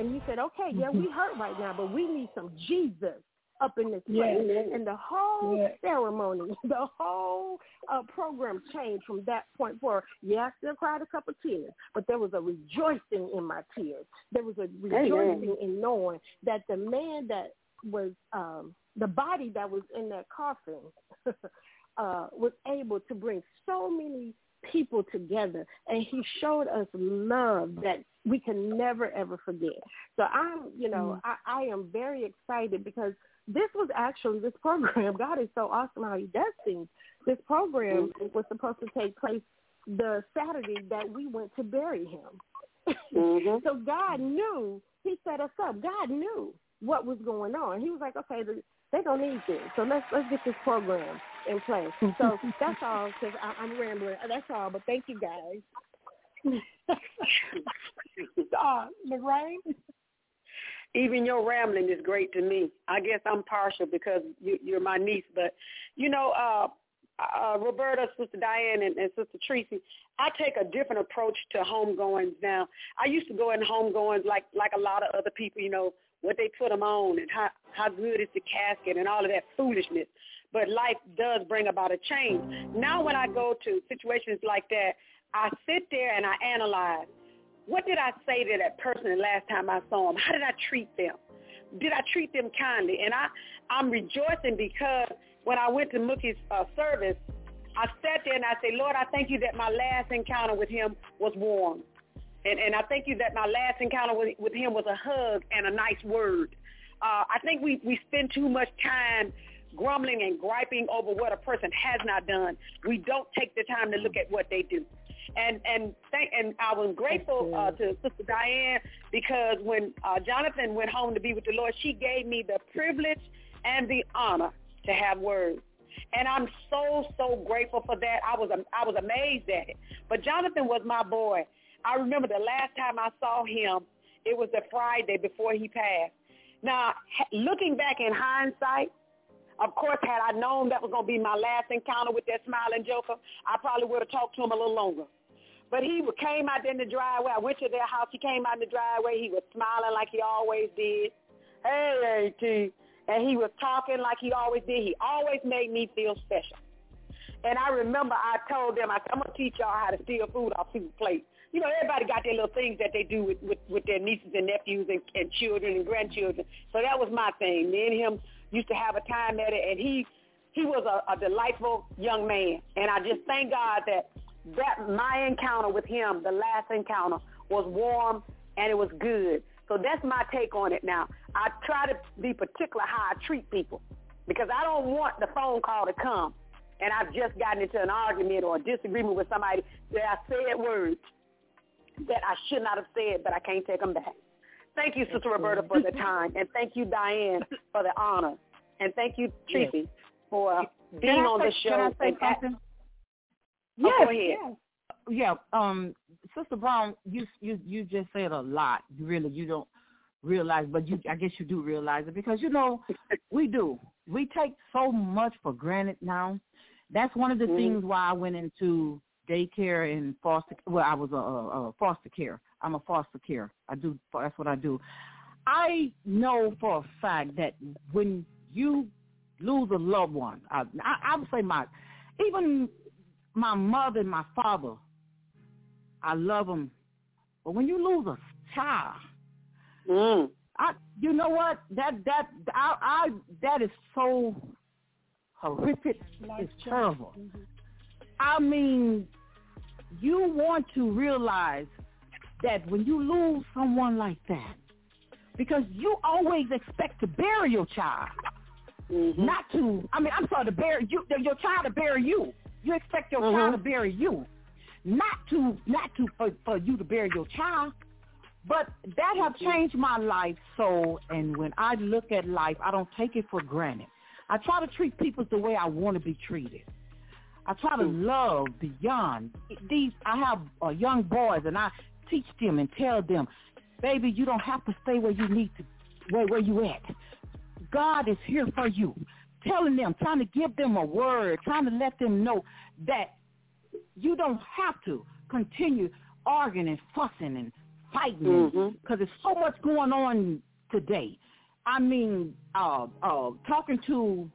And he said, okay, yeah, we hurt right now, but we need some Jesus up in this Yeah. place. And the whole Yeah. ceremony, the whole uh, program changed from that point forward. Yeah, I still cried a couple tears, but there was a rejoicing in my tears. There was a rejoicing in knowing that the man that was um, the body that was in that coffin uh, was able to bring so many people together, and he showed us love that we can never ever forget. So I'm, you know, mm. I, I am very excited because this was actually this program. God is so awesome how He does things. This program mm. was supposed to take place the Saturday that we went to bury him. Mm-hmm. so God knew He set us up. God knew what was going on. He was like, okay, the, they don't need this, so let's let's get this program in place. So that's all. Because I'm rambling. That's all. But thank you guys. Uh, Lorraine? Even your rambling is great to me. I guess I'm partial because you, you're my niece, but you know, uh, uh, Roberta, Sister Diane, and, and Sister Tracy, I take a different approach to homegoings now. I used to go in homegoings like like a lot of other people, you know, what they put them on and how how good is the casket and all of that foolishness. But life does bring about a change. Now, when I go to situations like that, I sit there and I analyze. What did I say to that person the last time I saw them? How did I treat them? Did I treat them kindly? And I, I'm rejoicing because when I went to Mookie's uh, service, I sat there and I said, Lord, I thank you that my last encounter with him was warm. And, and I thank you that my last encounter with, with him was a hug and a nice word. Uh, I think we, we spend too much time grumbling and griping over what a person has not done. We don't take the time to look at what they do. And and thank and I was grateful uh, to Sister Diane because when uh, Jonathan went home to be with the Lord, she gave me the privilege and the honor to have words. And I'm so, so grateful for that. I was I was amazed at it. But Jonathan was my boy. I remember the last time I saw him, it was the Friday before he passed. Now, looking back in hindsight, of course, had I known that was going to be my last encounter with that smiling joker, I probably would have talked to him a little longer. But he came out in the driveway. I went to their house. He came out in the driveway. He was smiling like he always did. Hey, AT. And he was talking like he always did. He always made me feel special. And I remember I told them, I said, I'm going to teach y'all how to steal food off people's plates. You know, everybody got their little things that they do with, with, with their nieces and nephews and, and children and grandchildren. So that was my thing. Me and him used to have a time at it, and he he was a, a delightful young man. And I just thank God that that my encounter with him, the last encounter, was warm and it was good. So that's my take on it now. I try to be particular how I treat people because I don't want the phone call to come and I've just gotten into an argument or a disagreement with somebody that I said words that I should not have said, but I can't take them back. Thank you, Sister Roberta, for the time, and thank you, Diane, for the honor, and thank you, Tracy, yes. for being on the show. Can I say something? Yes, oh, go ahead. Yes. Yeah, um, Sister Brown, you you you just said a lot. You really, you don't realize, but you I guess you do realize it because you know we do. We take so much for granted now. That's one of the mm-hmm. things why I went into daycare and foster. Well, I was a, a, a foster care. I'm a foster care. I do. That's what I do. I know for a fact that when you lose a loved one, I, I, I would say my even my mother and my father, I love them. But when you lose a child, mm. I, you know what? That that I, I that is so horrific. It's terrible. Mm-hmm. I mean, you want to realize that when you lose someone like that, because you always expect to bury your child, mm-hmm. not to. I mean, I'm sorry to bury you, your child to bury you. You expect your mm-hmm. child to bury you, not to not to for, for you to bury your child. But that have mm-hmm. changed my life so and when I look at life, I don't take it for granted. I try to treat people the way I want to be treated. I try to mm. love beyond these. I have uh, young boys, and I teach them and tell them, baby, you don't have to stay where you need to, where where you at. God is here for you telling them, trying to give them a word, trying to let them know that you don't have to continue arguing and fussing and fighting because mm-hmm. there's so much going on today. I mean, uh, uh, talking to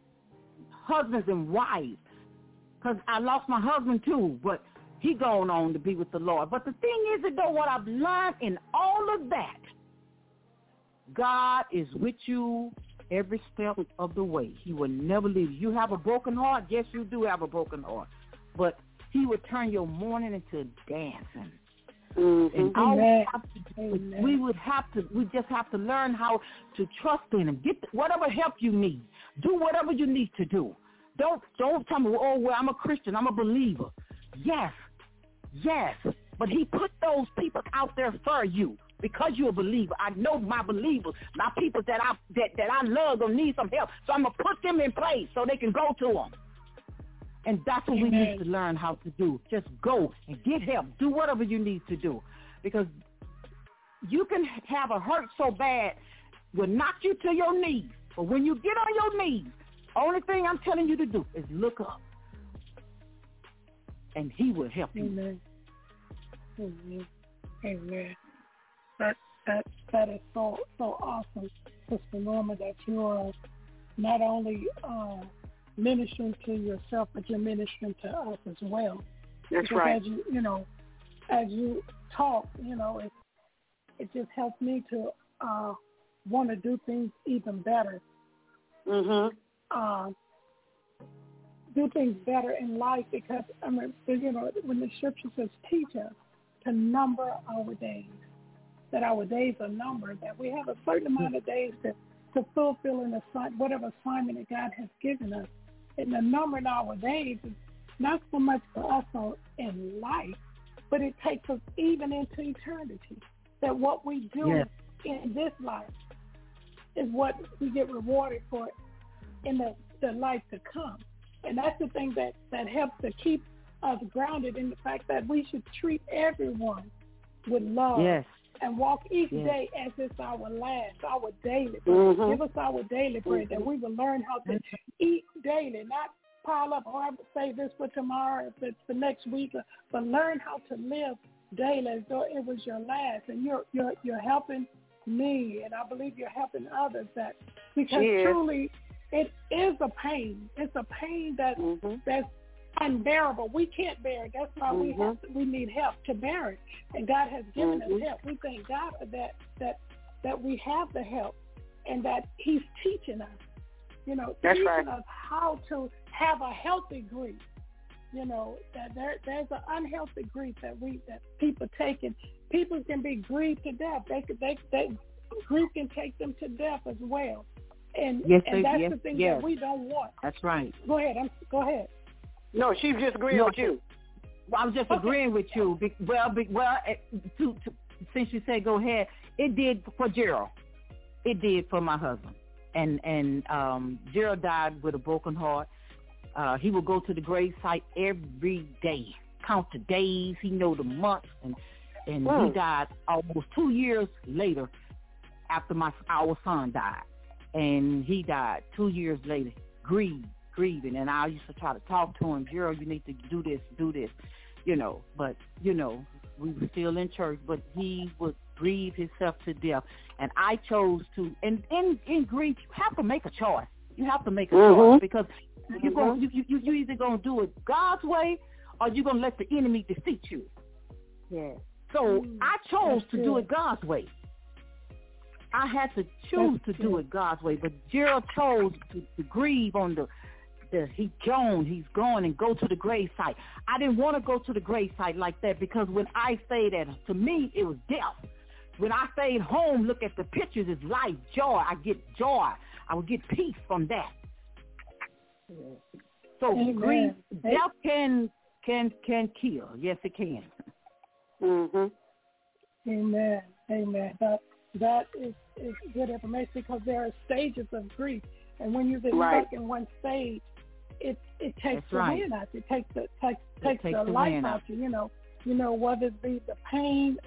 husbands and wives because I lost my husband too, but he gone on to be with the Lord. But the thing is, though, what I've learned in all of that, God is with you every step of the way. He will never leave you. You have a broken heart? Yes, you do have a broken heart. But he will turn your mourning into dancing. Mm-hmm. And all we, have to, we would have to, we just have to learn how to trust in him. Get the, whatever help you need. Do whatever you need to do. Don't don't tell me, oh well, I'm a Christian, I'm a believer. Yes, yes, but he put those people out there for you because you're a believer. I know my believers, my people that I that, that I love gonna need some help. So I'm gonna put them in place so they can go to them. And that's what Amen. we need to learn how to do. Just go and get help. Do whatever you need to do. Because you can have a hurt so bad will knock you to your knees. But when you get on your knees, only thing I'm telling you to do is look up. And he will help you. Amen. Amen. Amen that that that is so so awesome, Sister Norma, that you are not only uh, ministering to yourself, but you're ministering to us as well. That's because right. As you you know, as you talk, you know, it it just helps me to uh, want to do things even better. Mhm. Uh, do things better in life because I mean, you know, when the scripture says, "Teach us to number our days." that our days are numbered, that we have a certain amount of days to, to fulfill an assign, whatever assignment that God has given us. And the number in our days is not so much for us in life, but it takes us even into eternity. That what we do yes. in this life is what we get rewarded for in the, the life to come. And that's the thing that, that helps to keep us grounded in the fact that we should treat everyone with love Yes. and walk each Yes. day as it's our last, our daily bread. Mhm. Give us our daily bread that we will learn how to eat daily, not pile up, oh, I would say this for tomorrow, for, the next week, uh, but learn how to live daily as though it was your last. And you're, you're, you're helping me, and I believe you're helping others that, because is. truly it is a pain. It's a pain that Mhm. that's unbearable. We can't bear it. That's why we Mhm. have to, we need help to bear it. And God has given Mhm. us help. We thank God for that that that we have the help and that He's teaching us. You know, That's teaching right. us how to have a healthy grief. You know, that there there's an unhealthy grief that we that people take and people can be grieved to death. They could they they grief can take them to death as well. And Yes, and they- that's yes, the thing yes. that we don't want. That's right. Go ahead. I'm go ahead. No, she's just agreeing No. with you. Well, I was just agreeing with you. Be, well, be, well, eh, to, to, since you said go ahead, it did for Gerald. It did for my husband, and and um, Gerald died with a broken heart. Uh, he would go to the grave site every day, count the days. He know the months, and and he Mm. died almost two years later after my our son died, and he died two years later, grieved, grieving. And I used to try to talk to him, Gerald, you need to do this, do this, you know. But you know, we were still in church, but he would grieve himself to death, and I chose to. And in in grief, you have to make a choice. You have to make a Mhm. choice because you go you you you either gonna do it God's way or you're gonna let the enemy defeat you. Yes. So Mm, I chose that's to do it God's way. I had to choose That's to do it God's way, but Gerald chose to, to grieve on the the he gone, he's gone, and go to the grave site. I didn't want to go to the grave site like that because when I stayed at, to me it was death. When I stayed home, look at the pictures, it's life, joy. I get joy. I would get peace from that. So Amen. grief, death can can can kill. Yes, it can. Mhm. Amen. Amen. That that is, is good information because there are stages of grief, and when you get Right. stuck in one stage, it it takes That's the right. wind out. It takes the takes takes, takes the, the life out. out. You know you know whether it be the pain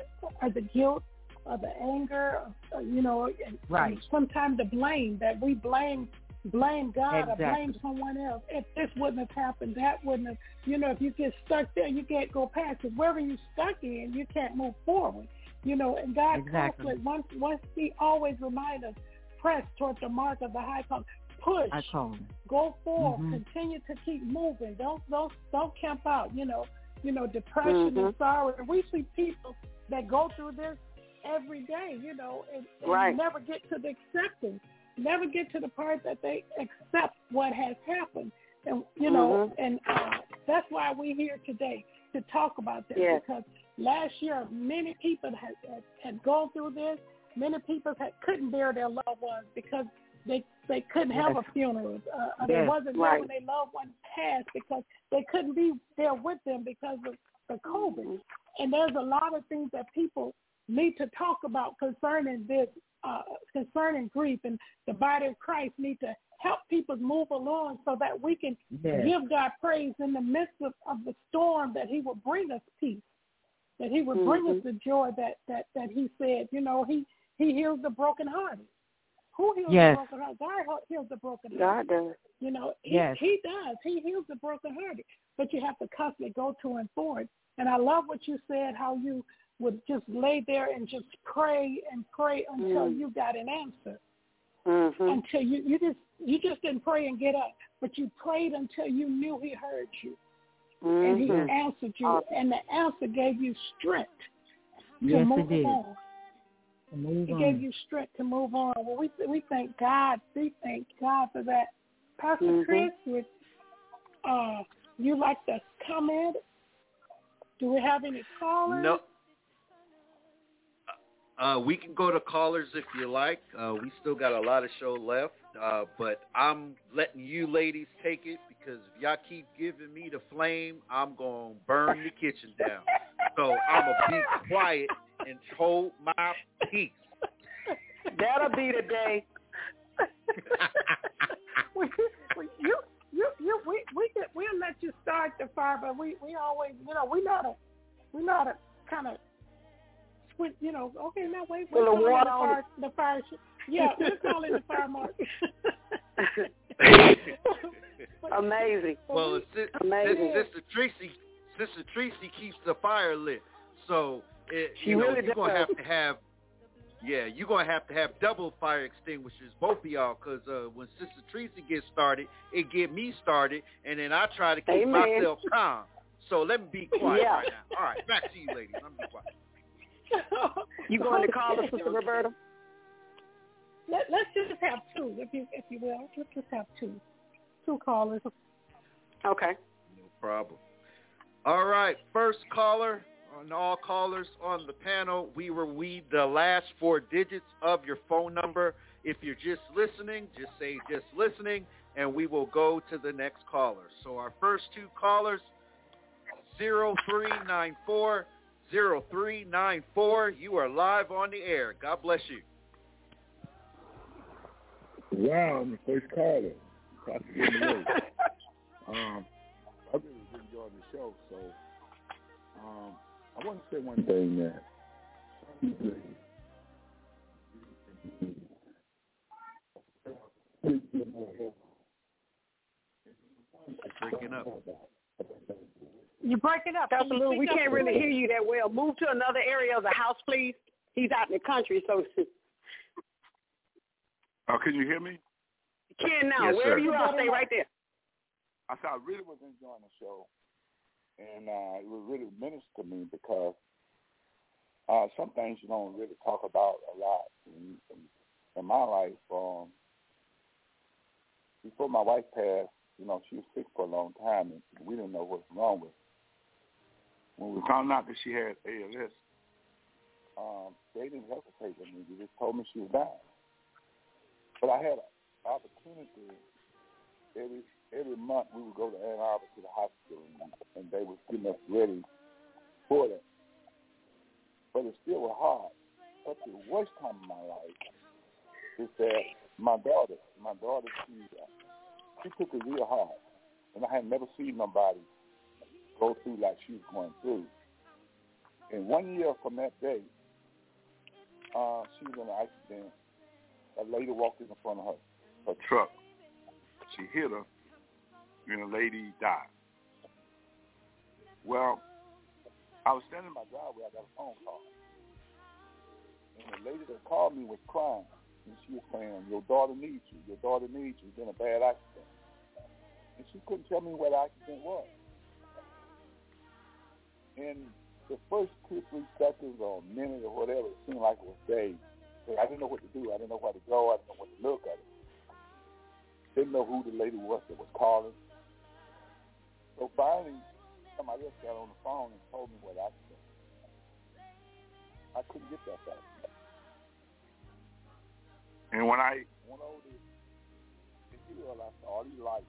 or the guilt or the anger, or, you know, Right. and sometimes the blame that we blame blame God or blame someone else. If this wouldn't have happened, that wouldn't have. You know, if you get stuck there, you can't go past it. Wherever you're stuck in, you can't move forward. You know, and God Exactly. constantly once once He always reminds us, press toward the mark of the high call. Push, I call him. go forward, Mhm. continue to keep moving. Don't don't don't camp out. You know, you know, depression Mhm. and sorrow. And we see people that go through this every day. You know, and, and Right. never get to the acceptance. Never get to the part that they accept what has happened. And you know, Mhm. and uh, that's why we're here today to talk about this Yeah. because last year many people had, had had gone through this. Many people had couldn't bear their loved ones because they they couldn't have a funeral. Uh, or they wasn't there Right. when their loved one passed because they couldn't be there with them because of the COVID. And there's a lot of things that people need to talk about concerning this, uh, concerning grief, and the body of Christ need to help people move along so that we can Yes. give God praise in the midst of, of the storm that He will bring us peace, that He would bring us Mhm. the joy that that that He said. You know, He He heals the brokenhearted. Who heals Yes. the brokenhearted? God heals the brokenhearted. God does. You know, he, Yes. he does. He heals the brokenhearted. But you have to constantly go to and forward. And I love what you said, how you would just lay there and just pray and pray until Mm. you got an answer. Mhm. Until you, you just you just didn't pray and get up, but you prayed until you knew he heard you and he Mhm. answered you, Awesome. and the answer gave you strength to Yes, it move did. on. Move It on. gave you strength to move on. Well, we we thank God. We thank God for that. Pastor Mhm. Chris, would uh, you like to comment? Do we have any callers? No. Uh, we can go to callers if you like. Uh, we still got a lot of show left, uh, but I'm letting you ladies take it because if y'all keep giving me the flame, I'm gonna burn the kitchen down. So I'm gonna be quiet and hold my peace. That'll be the day. we, we, you, you, you, we, we, get, we'll let you start the fire, but we, we always, you know, we know to, we know to kind of, switch, you know, okay, now wait, wait, Full of till water the on fire, the fire, yeah, we're calling the fire marshal. Amazing. Well, it's si- Amazing. Sister Tracy, Sister Tracy keeps the fire lit. So it, She you know really you're gonna have to have, yeah, you're gonna have to have double fire extinguishers, both of y'all, because uh, when Sister Tracy gets started, it get me started, and then I try to keep Amen. myself calm. So let me be quiet Yeah. right now. All right, back to you, ladies. Let me be quiet. You going to call us, Okay. Sister Roberta? Let, let's just have two, if you, if you will. Let's just have two, two callers. Okay. No problem. All right, first caller on all callers on the panel. We will read the last four digits of your phone number. If you're just listening, just say just listening, and we will go to the next caller. So our first two callers, 0394 0394. You are live on the air. God bless you. Wow, I'm the first caller. About to get in the way. um, I really been enjoying the show, so um, I want to say one thing that Breaking up. You're breaking up. Dr. Can you Lou, we can't really hear you that well. Move to another area of the house, please. He's out in the country, so Oh, can you hear me? Can now. Yes, Wherever sir. you are, stay right there. I said I really was enjoying the show, and uh, it was really ministered to me because uh, some things you don't really talk about a lot in, in, in my life. Um, before my wife passed, you know, she was sick for a long time, and we didn't know what was wrong with her. When we found out that she had ALS, um, they didn't hesitate with me. They just told me she was dying. But I had an opportunity every every month we would go to Ann Arbor to the hospital and, and they was getting us ready for that. But it still was hard. But the worst time of my life is that my daughter, my daughter, she, she took it real hard. And I had never seen nobody go through like she was going through. And one year from that day, uh, she was in an accident. A lady walked in front of her, her truck. She hit her, and the lady died. Well, I was standing in my driveway. I got a phone call. And the lady that called me was crying. And she was saying, your daughter needs you. Your daughter needs you. Been a bad accident. And she couldn't tell me what accident was. And the first two, three seconds or a minute or whatever, it seemed like it was days. I didn't know what to do. I didn't know where to go. I didn't know what to look at it. Didn't know who the lady was that was calling. So finally, somebody else got on the phone and told me what I said. I couldn't get that back. And when I went over to the hill, I saw all these lights,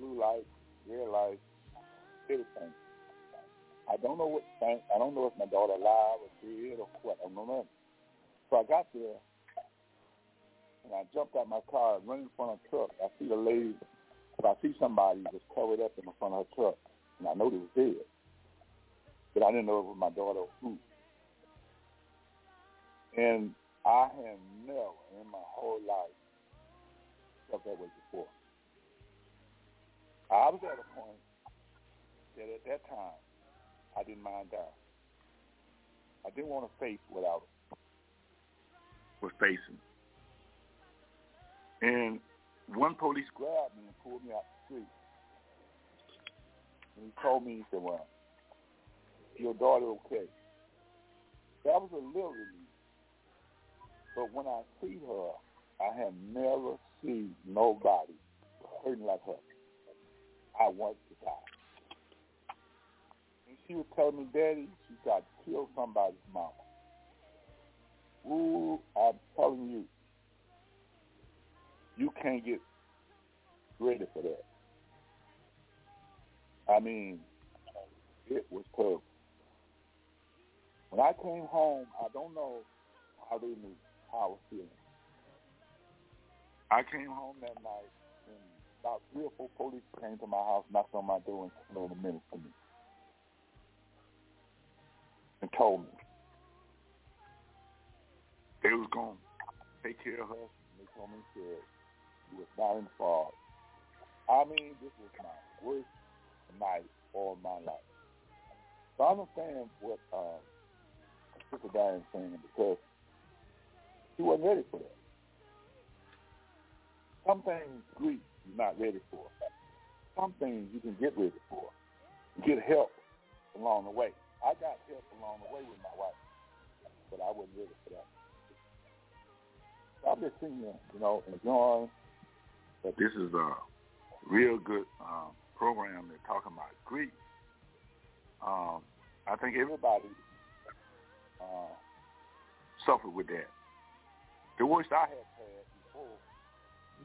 blue lights, red lights, everything. I don't know what thing. I don't know if my daughter alive or dead or what. I don't know. So I got there, and I jumped out my car ran in front of a truck. I see the lady, but I see somebody just covered up in the front of her truck, and I know they was dead. But I didn't know it was my daughter or who. And I had never in my whole life felt that way before. I was at a point that at that time I didn't mind dying. I didn't want to face what was facing. And one police grabbed me and pulled me out the street. And he told me, he said, well, your daughter okay? That was a little relief. But when I see her, I have never seen nobody hurting like her. I want to die. And she was telling me, Daddy, she got to kill somebody's mama. Ooh, I'm telling you, you can't get ready for that. I mean, it was tough. When I came home, I don't know how they knew how I was feeling. I came home that night and about three or four police came to my house, knocked on my door, and told a minute to me, and told me they was going to take care of her. And they told me she was not involved. I mean, this was my worst night all my life. So I understand what um, Sister Diane's saying because she wasn't ready for that. Some things grief you're not ready for. Some things you can get ready for. Get help along the way. I got help along the way with my wife, but I wasn't ready for that. So I'm just sitting here, you know, enjoying that this is a real good um, program. They're talking about grief. Um, I think everybody uh, suffered with that. The worst I have had before,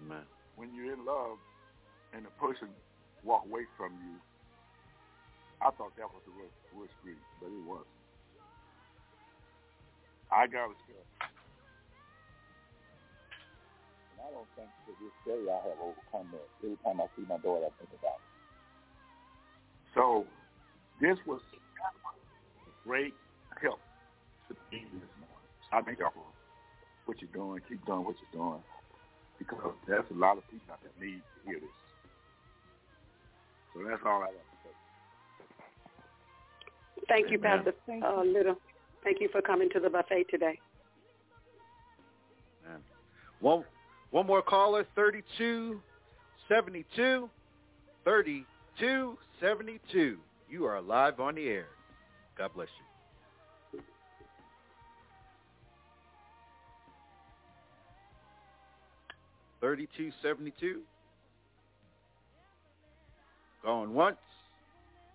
Man. when you're in love and the person walk away from you, I thought that was the worst, worst grief, but it wasn't. I got respect. And I don't think to this day I have overcome that. Every time I see my daughter, I think about it. So this was great help to me this morning. I thank y'all for what you're doing. Keep doing what you're doing because there's a lot of people out there need to hear this. So that's all I got to say. Thank you, Amen. Pastor uh, Little. Thank you for coming to the buffet today. Man. One one more caller, 32 72 32 72. You are live on the air. God bless you. Thirty-two seventy-two. Going once,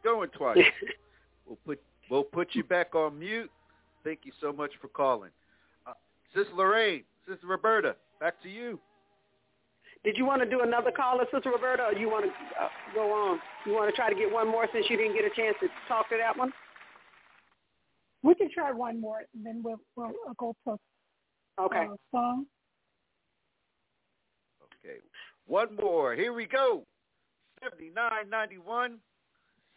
going twice. we'll put we'll put you back on mute. Thank you so much for calling, uh, Sister Lorraine, Sister Roberta. Back to you. Did you want to do another caller, Sister Roberta, or you want to uh, go on? You want to try to get one more since you didn't get a chance to talk to that one? We can try one more, and then we'll, we'll uh, go to Okay. uh, song. Okay. One more. Here we go. 7991.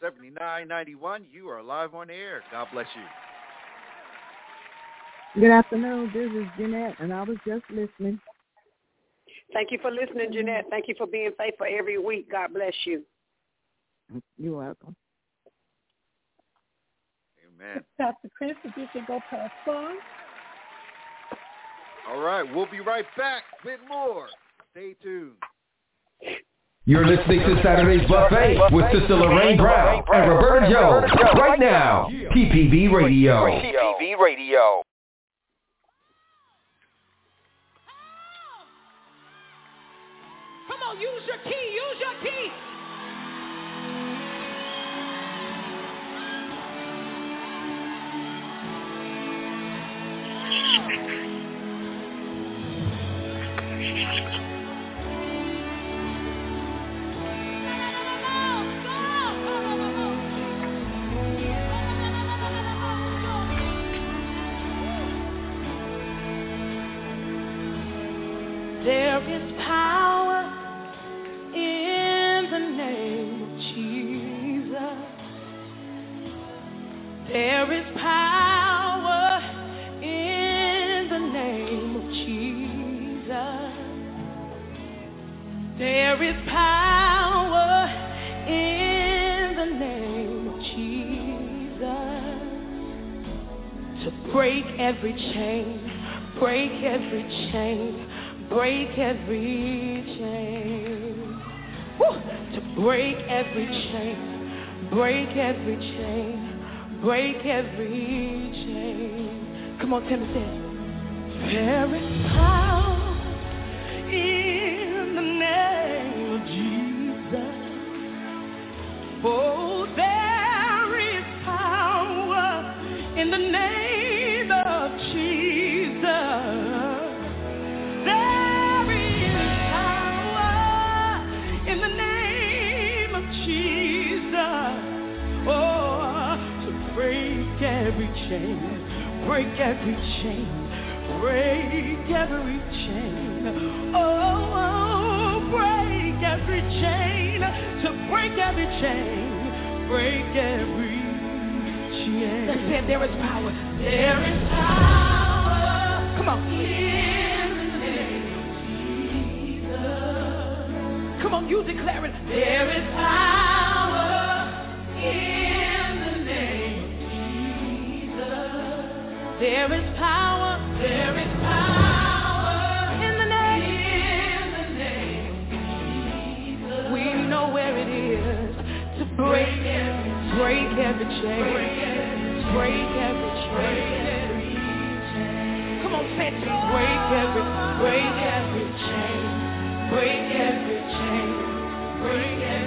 7991. You are live on the air. God bless you. Good afternoon. This is Jeanette, and I was just listening. Thank you for listening, Jeanette. Thank you for being faithful every week. God bless you. You're welcome. Amen. Pastor Chris, if you can go to a song. All right. We'll be right back with more. Stay tuned. You're listening to Saturday's Buffet with Sister Lorraine Brown and Roberta Jones right now. TPV Radio. TPV Radio. Use your key, break every chain, break every chain, break every chain. Woo! To break every chain, break every chain, break every chain. Come on, Timothy. There is power every chain, break every chain, break every chain. Oh, break every chain, to break every chain, break every chain. That said, there is power. There is power. Come on. In the name of Jesus. Come on, you declare it. There is power in break every, break every chain, break every chain. Come on, say it. Break the chain. Break every,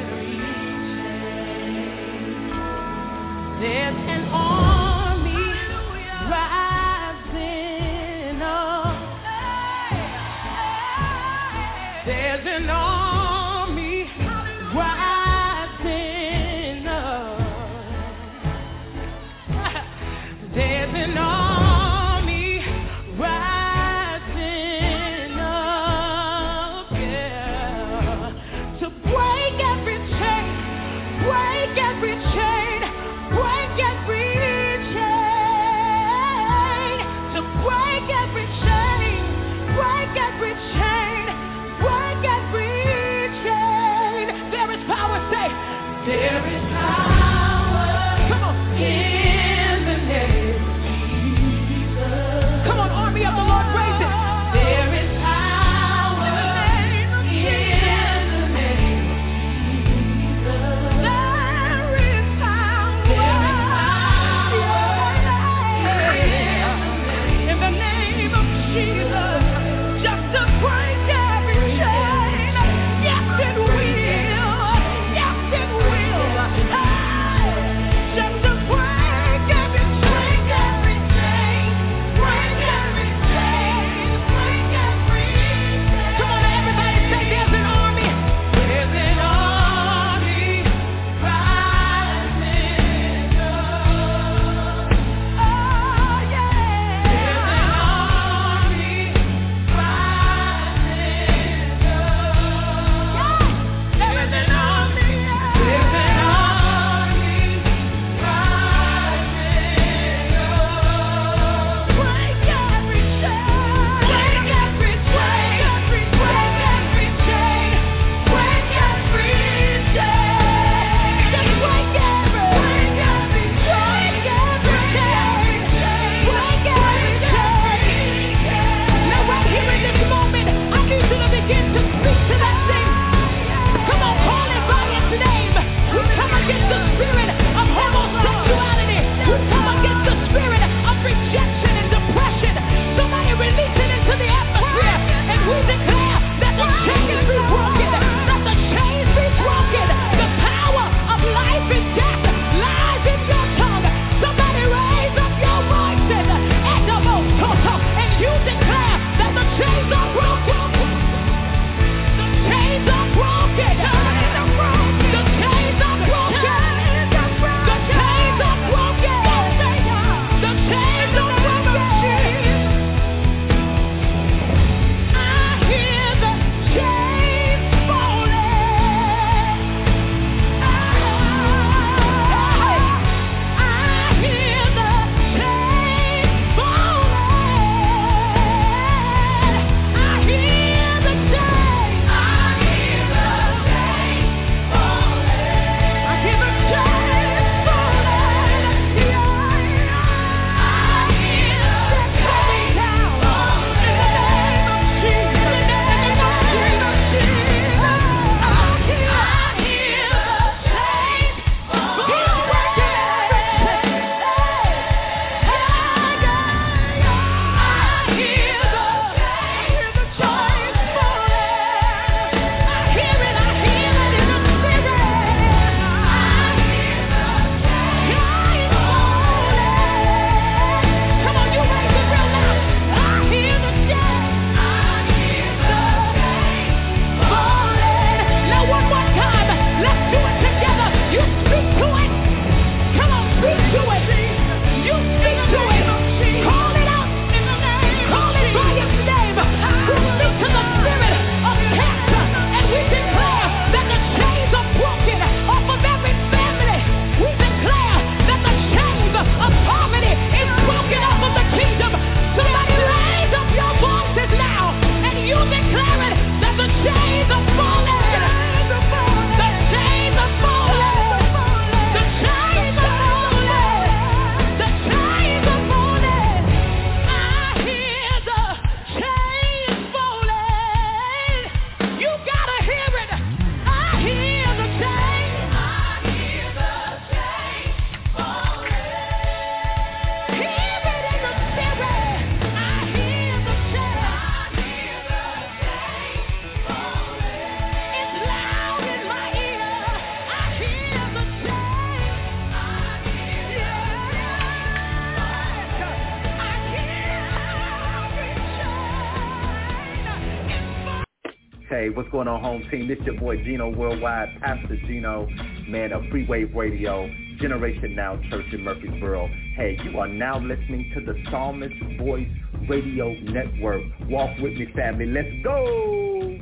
going on, home team? This your boy Gino Worldwide, Pastor Gino, man of Free Wave Radio, Generation Now Church in Murfreesboro. Hey, you are now listening to the Psalmist Voice Radio Network. Walk with me, family. Let's go!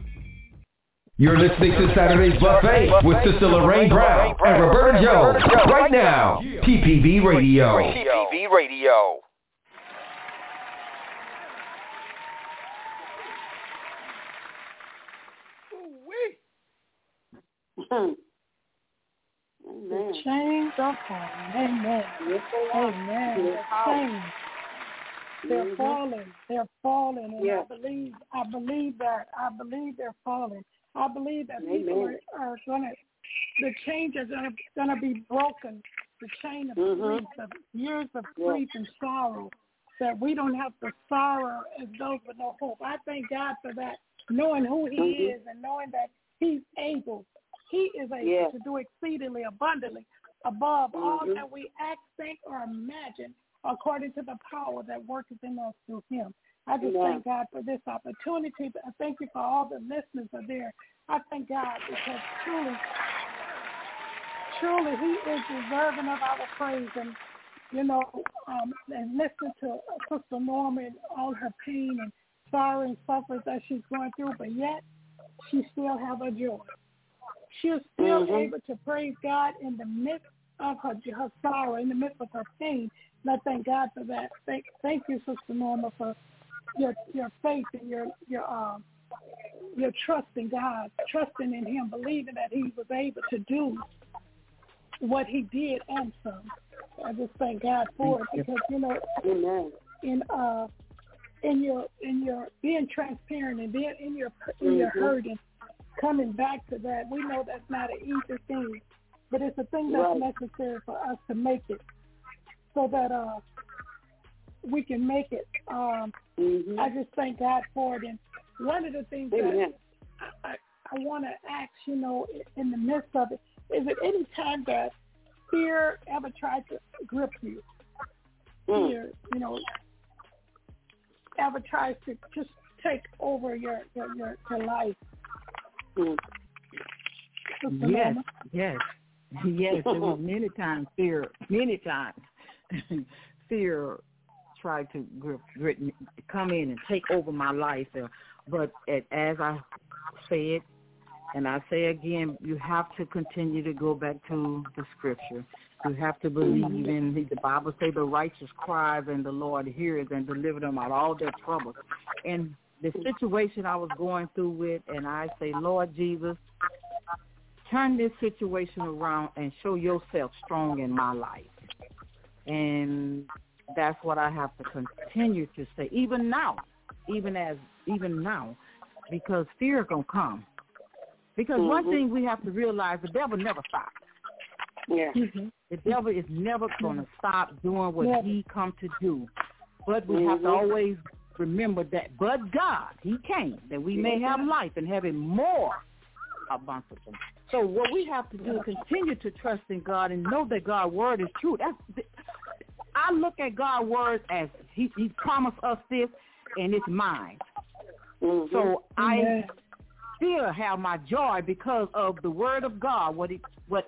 You're listening to Saturday's Buffet with Sister Lorraine Brown and Roberta Jones right now. TPV Radio. TPV Radio. The chains are falling. Amen. Amen. The chains. They're Mhm. falling. They're falling. And Yes. I believe I believe that. I believe they're falling. I believe that people are, are gonna the chains are gonna gonna be broken. The chain of Mhm. grief, of years of grief and sorrow. That we don't have to sorrow as those with no hope. I thank God for that, knowing who He Mhm. is and knowing that He's able. He is able Yes. to do exceedingly abundantly above all Mhm. that we ask, think, or imagine, according to the power that worketh in us through Him. I just Amen. thank God for this opportunity. I thank you for all the listeners are there. I thank God because truly, truly He is deserving of our praise. And you know, um, and listen to Sister Norma and all her pain and sorrow and suffering that she's going through, but yet she still have a joy. She is still Mhm. able to praise God in the midst of her her sorrow, in the midst of her pain. And I thank God for that. Thank thank you, Sister Norma, for your your faith and your your um your trust in God, trusting in Him, believing that He was able to do what He did and some. I just thank God for it because you know Amen. in uh in your in your being transparent and being in your in your Mhm. hurt and coming back to that, we know that's not an easy thing, but it's a thing that's Right. necessary for us to make it, so that uh we can make it. Um, Mhm. I just thank God for it. And one of the things Amen. that I, I, I want to ask, you know, in the midst of it, is it any time that fear ever tried to grip you? Mm. Fear, you know, ever tries to just take over your your your, your life? Mm. Yes, yes, yes. There was many times fear, many times fear tried to grip, grip come in and take over my life. Uh, but as I said, and I say again, you have to continue to go back to the scripture. You have to believe in the Bible say the righteous cries and the Lord hears and deliver them out of all their troubles. And the situation I was going through with, and I say, Lord Jesus, turn this situation around and show yourself strong in my life. And that's what I have to continue to say, even now, even as even now, because fear is gonna come. Because one Mhm. thing we have to realize, the devil never stops. Yeah. The devil is never going to stop doing what Never. he come to do. But we have to Mhm. always remember that, but God, he came, that we may have life and have it more abundantly. So what we have to do is continue to trust in God and know that God's word is true. That's I look at God's word as he, he promised us this, and it's mine. Mhm. So I Amen. still have my joy because of the word of God. What it, what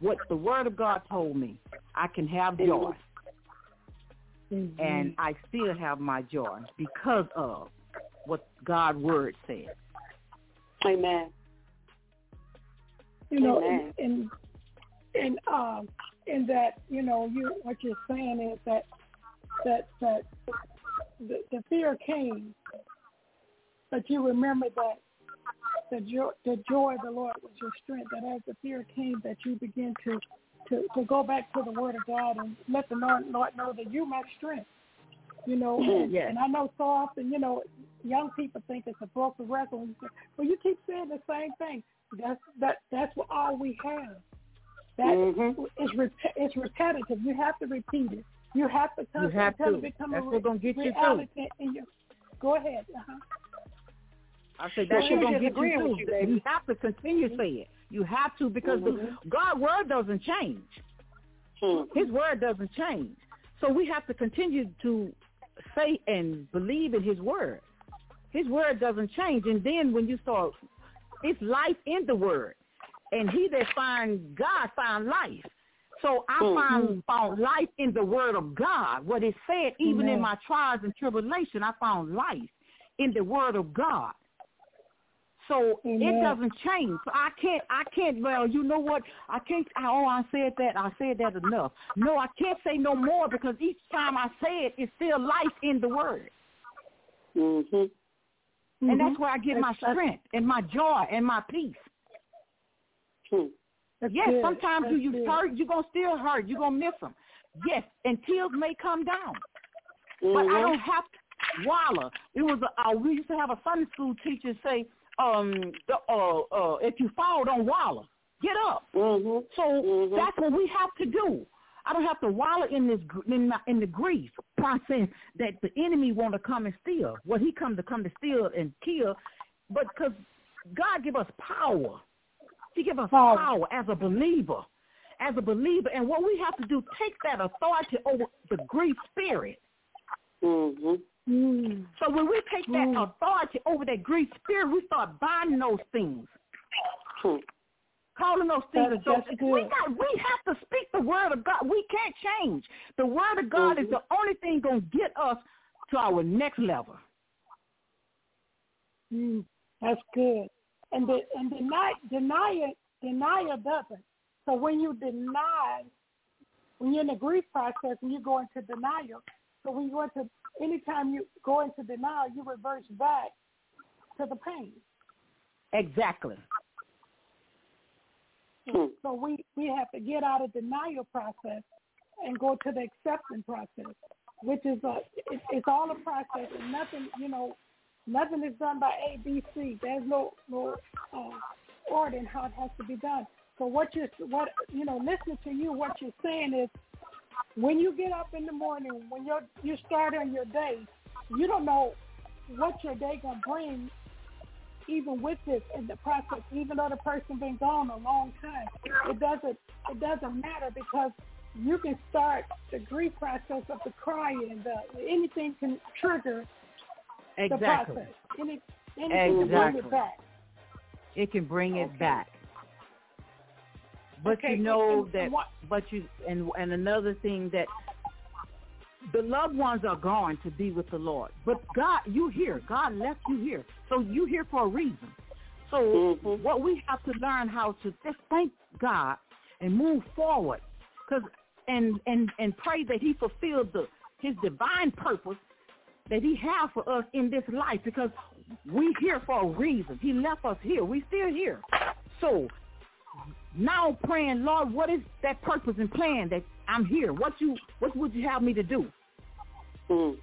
what the word of God told me, I can have joy, and I still have my joy because of what God's word said. Amen. you know, Amen. and and um, in that, you know, you what you're saying is that that that the, the fear came, but you remember that the joy, the joy of the Lord was your strength. That as the fear came, that you begin to to to go back to the Word of God and let the Lord, Lord know that you my strength. You know, and, Yes. and I know so often, you know, young people think it's a broken record. And you say, well, you keep saying the same thing. That's that that's what all we have. That Mhm. is rep- it's repetitive. You have to repeat it. You have to You have until to. it become That's a what's gonna get you through. reality in your. Go ahead. Uh-huh. I say Well, that's she what's gonna get you agreeing through. you. You have to continue to say it. You have to because the Mhm. God's word doesn't change. His word doesn't change. So we have to continue to say and believe in his word. His word doesn't change. And then when you start it's life in the word. And he that find God find life. So I Mm-hmm. found found life in the word of God. What it said, even in my trials and tribulation, I found life in the word of God. So it doesn't change. So I can't I can't well, you know what? I can't oh I said that, I said that enough. No, I can't say no more because each time I say it it's still life in the word. Mhm. And that's where I get my strength and my joy and my peace. That's yes, good. sometimes That's you you hurt, you're gonna still hurt, you're gonna miss them. Yes, and tears may come down, but I Mhm. don't have to wallow. It was a, uh, we used to have a Sunday school teacher say, um, the, uh, uh, if you fall, don't wallow, get up. Mm-hmm. So that's what we have to do. I don't have to wallow in this in, my, in the grief process that the enemy want to come and steal. Well, he come to come to steal and kill, but because God give us power, He give us power as a believer, as a believer, and what we have to do, take that authority over the grief spirit. Mm-hmm. So when we take that hmm. authority over that grief spirit, we start binding those things. Hmm. Calling those things That's- as though that's we got we have to speak the word of God. We can't change. The word of God is mm-hmm. the only thing gonna get us to our next level. Mm, that's good. And the, and deny deny it denier doesn't. So when you deny, when you're in the grief process and you go into denial, so when you go into anytime you go into denial, you reverse back to the pain. Exactly. So we we have to get out of denial process and go to the acceptance process, which is a it, it's all a process and nothing you know nothing is done by A B C. There's no no uh, order in how it has to be done. So what you're what you know listening to you, what you're saying is when you get up in the morning, when you're you start on your day, you don't know what your day gonna bring even with this in the process, even though the person been gone a long time, it doesn't it doesn't matter because you can start the grief process of the crying, the anything can trigger the process. Any anything can bring it back. It can bring it back. But Okay, you know and- that but you and and another thing that the loved ones are gone to be with the Lord. But God, you here. God left you here. So you here for a reason. So mm-hmm. what we have to learn how to just thank God and move forward, cause and and and pray that He fulfilled the His divine purpose that He has for us in this life, because we here for a reason. He left us here. We still here. So now praying, Lord, what is that purpose and plan that I'm here? What you what would you have me to do? Mm,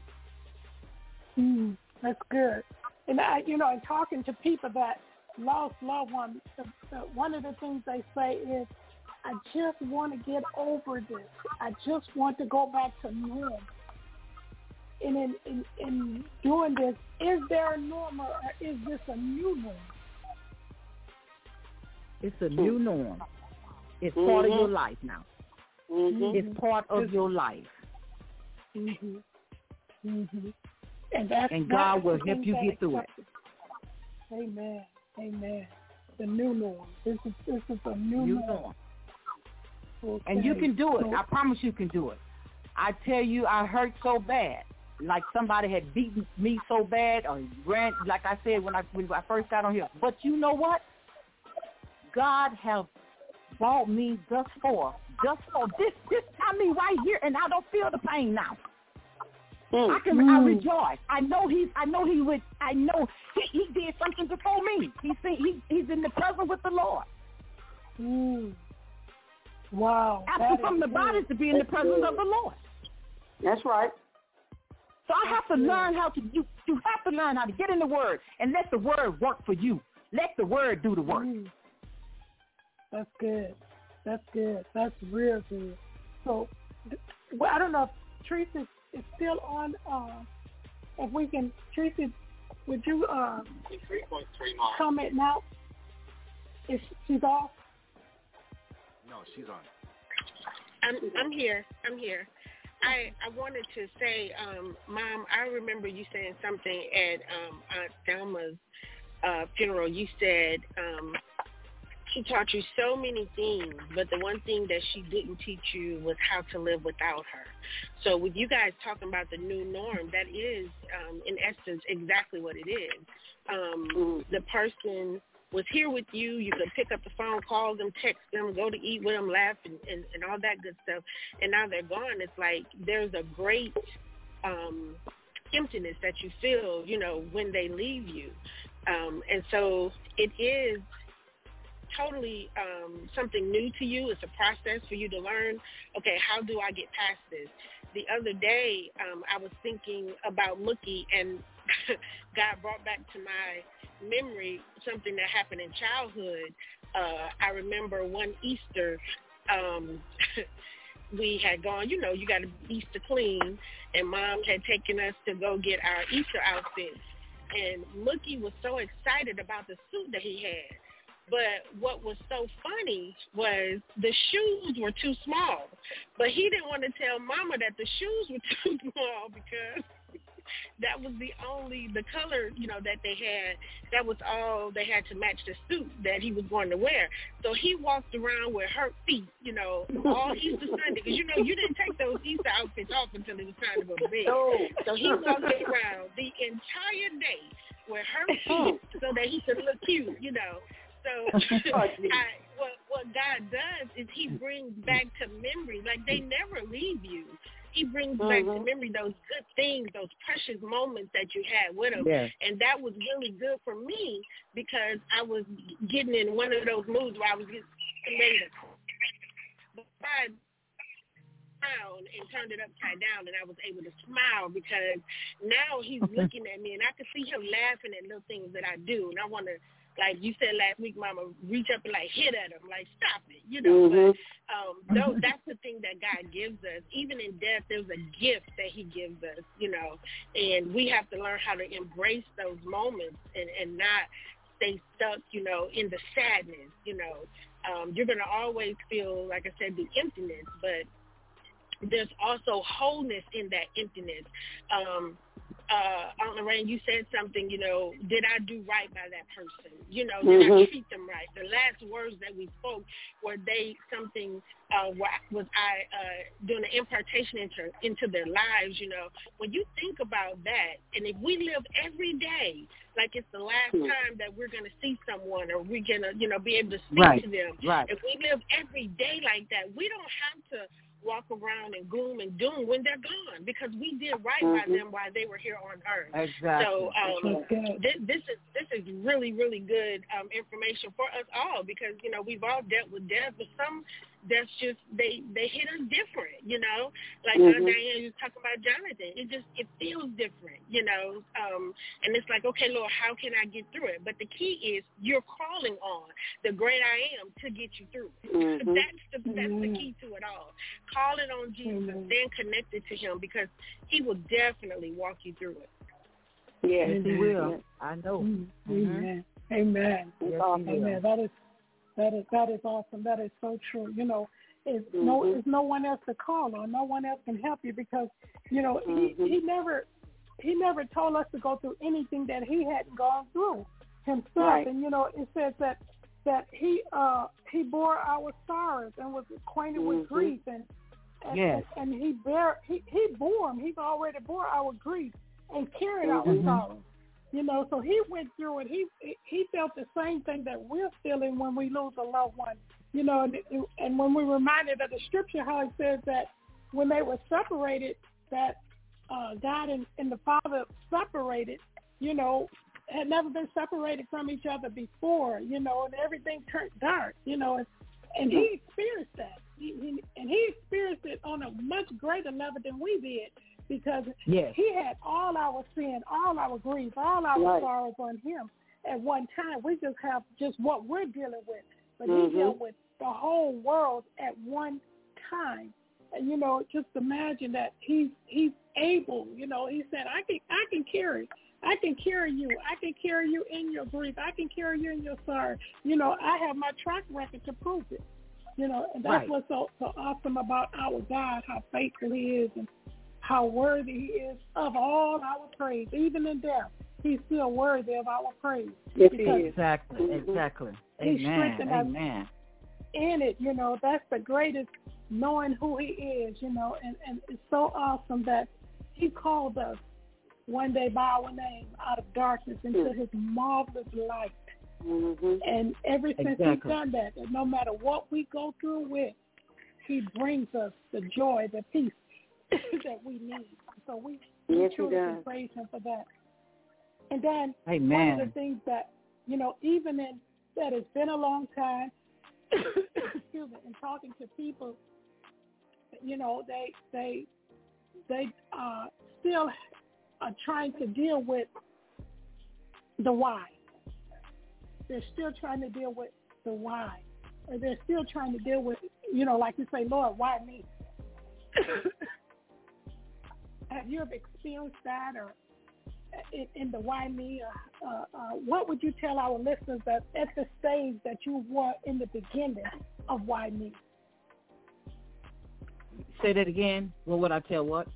Mm, that's good. And I, you know, and talking to people that lost loved ones, the, the, one of the things they say is, "I just want to get over this. I just want to go back to normal." And in, in, in doing this, is there a normal or is this a new norm? It's a new norm. It's part of Mhm. your life now. It's part of your life. Mhm. Mhm. And that's And God will help you get through it. Amen. Amen. The new norm. This is this is a new, New norm. And you can do it. I promise you can do it. I tell you, I hurt so bad. Like somebody had beaten me so bad or ran, like I said when I when I first got on here. But you know what? God have brought me thus far, just for this, this, I mean right here, and I don't feel the pain now. I can, I Mm. rejoice. I know he's, I know he would, I know he, he did something before me. He's, he, he's in the presence with the Lord. Mm. Wow. Absent from the body to be in the presence good. of the Lord. That's right. So I have to learn how to you you have to learn how to get in the word and let the word work for you. Let the word do the work. Mm. That's good. That's good. That's real good. So, well, I don't know if Teresa is still on. Uh, if we can, Teresa, would you uh, comment now? If she's off? No, she's on. I'm I'm here. I'm here. I I wanted to say, um, Mom, I remember you saying something at um, Aunt Thelma's uh, funeral, you said um, she taught you so many things, but the one thing that she didn't teach you was how to live without her. So with you guys talking about the new norm, that is, um, in essence, exactly what it is. Um, the person was here with you. You could pick up the phone, call them, text them, go to eat with them, laugh, and, and, and all that good stuff. And now they're gone. It's like there's a great um, emptiness that you feel, you know, when they leave you. Um, and so it is totally um, something new to you. It's a process for you to learn, okay, how do I get past this? The other day, um, I was thinking about Mookie and God brought back to my memory something that happened in childhood. Uh, I remember one Easter, um, we had gone, you know, you got to Easter clean, and Mom had taken us to go get our Easter outfits. And Mookie was so excited about the suit that he had. But what was so funny was the shoes were too small. But he didn't want to tell Mama that the shoes were too small because that was the only the color you know that they had that was all they had to match the suit that he was going to wear. So he walked around with hurt feet you know all easter sunday. Because you know you didn't take those easter outfits off until it was time to go to bed. So he walked around the entire day with hurt feet so that he could look cute you know so I, what what God does is He brings back to memory. Like they never leave you. He brings back to mm-hmm. memory those good things, those precious moments that you had with him. Yes. And that was really good for me because I was getting in one of those moods where I was getting ready to but I frowned and turned it upside down and I was able to smile because now he's looking at me and I can see him laughing at little things that I do and I want to like you said last week, Mama, reach up and like hit at him, like stop it, you know. Mhm. But um, no, that's the thing that God gives us. Even in death, there's a gift that He gives us, you know, and we have to learn how to embrace those moments and and not stay stuck, you know, in the sadness. You know, um, you're gonna always feel, like I said, the emptiness, but there's also wholeness in that emptiness. Um, uh, Aunt Lorraine, you said something, you know, did I do right by that person? You know, did I Mhm. treat them right? The last words that we spoke, were they something, uh, wa- was I uh, doing an impartation into, into their lives, you know? When you think about that, and if we live every day like it's the last Hmm. time that we're going to see someone or we're going to, you know, be able to speak Right, to them, right. if we live every day like that, we don't have to walk around in gloom and doom when they're gone because we did right by Mhm. them while they were here on earth. Exactly. So um, That's good. this, this is this is really really good um, information for us all because you know we've all dealt with death, but some deaths just they they hit us different. You know, like Mhm. Diane was talking about Jonathan. It just it feels different. You know, um, and it's like okay, Lord, how can I get through it? But the key is you're calling on the great I am to get you through it. Mhm. That's the that's the key to it all. Calling on Jesus, staying connected to Him because He will definitely walk you through it. Yes, Yes, he will. I know. Mm, Mhm. Amen. Amen. Yes, Amen. That is that is that is awesome. That is so true. You know, it's no Mhm. it's no one else to call on. No one else can help you because, you know, Mhm. he he never he never told us to go through anything that he hadn't gone through himself. Right. And you know, it says that that he uh he bore our sorrows and was acquainted with Mhm. grief and and, Yes. and, he bear he he bore him. He's already bore our grief and carried our Mhm. sorrows. You know, so he went through it. He he felt the same thing that we're feeling when we lose a loved one. You know, and, and when we're reminded of the scripture, how it says that when they were separated, that uh, God and, and the Father separated. You know, had never been separated from each other before. You know, and everything turned dark. You know, and, and he experienced that. He, he, and he experienced it on a much greater level than we did because Yes. he had all our sin, all our grief, all our Right. sorrows on him at one time. We just have just what we're dealing with. But Mhm. he dealt with the whole world at one time. And you know, just imagine that he's he's able, you know, he said, I can I can carry I can carry you. I can carry you in your grief. I can carry you in your sorrow. You know, I have my track record to prove it. You know, and that's Right. what's so, so awesome about our God, how faithful he is and how worthy he is of all our praise, even in death. he's still worthy of our praise. Yes, he is. Exactly, exactly. He Amen. us. Amen. in it, you know, that's the greatest knowing who he is, you know, and, and it's so awesome that he called us one day by our name out of darkness into his marvelous light. Mm-hmm. And ever since he's done that, and no matter what we go through with, he brings us the joy, the peace that we need. So we, we Yes, he truly can praise him for that. And then one of the things that, you know, even in that it's been a long time, excuse me, in talking to people, you know, they they they uh, still are trying to deal with the why. They're still trying to deal with the why, or they're still trying to deal with, you know, like you say, Lord, why me? Have you ever experienced that, or in, in the why me? Or, uh, uh, what would you tell our listeners that at the stage that you were in the beginning of why me? Say that again. What would I tell what?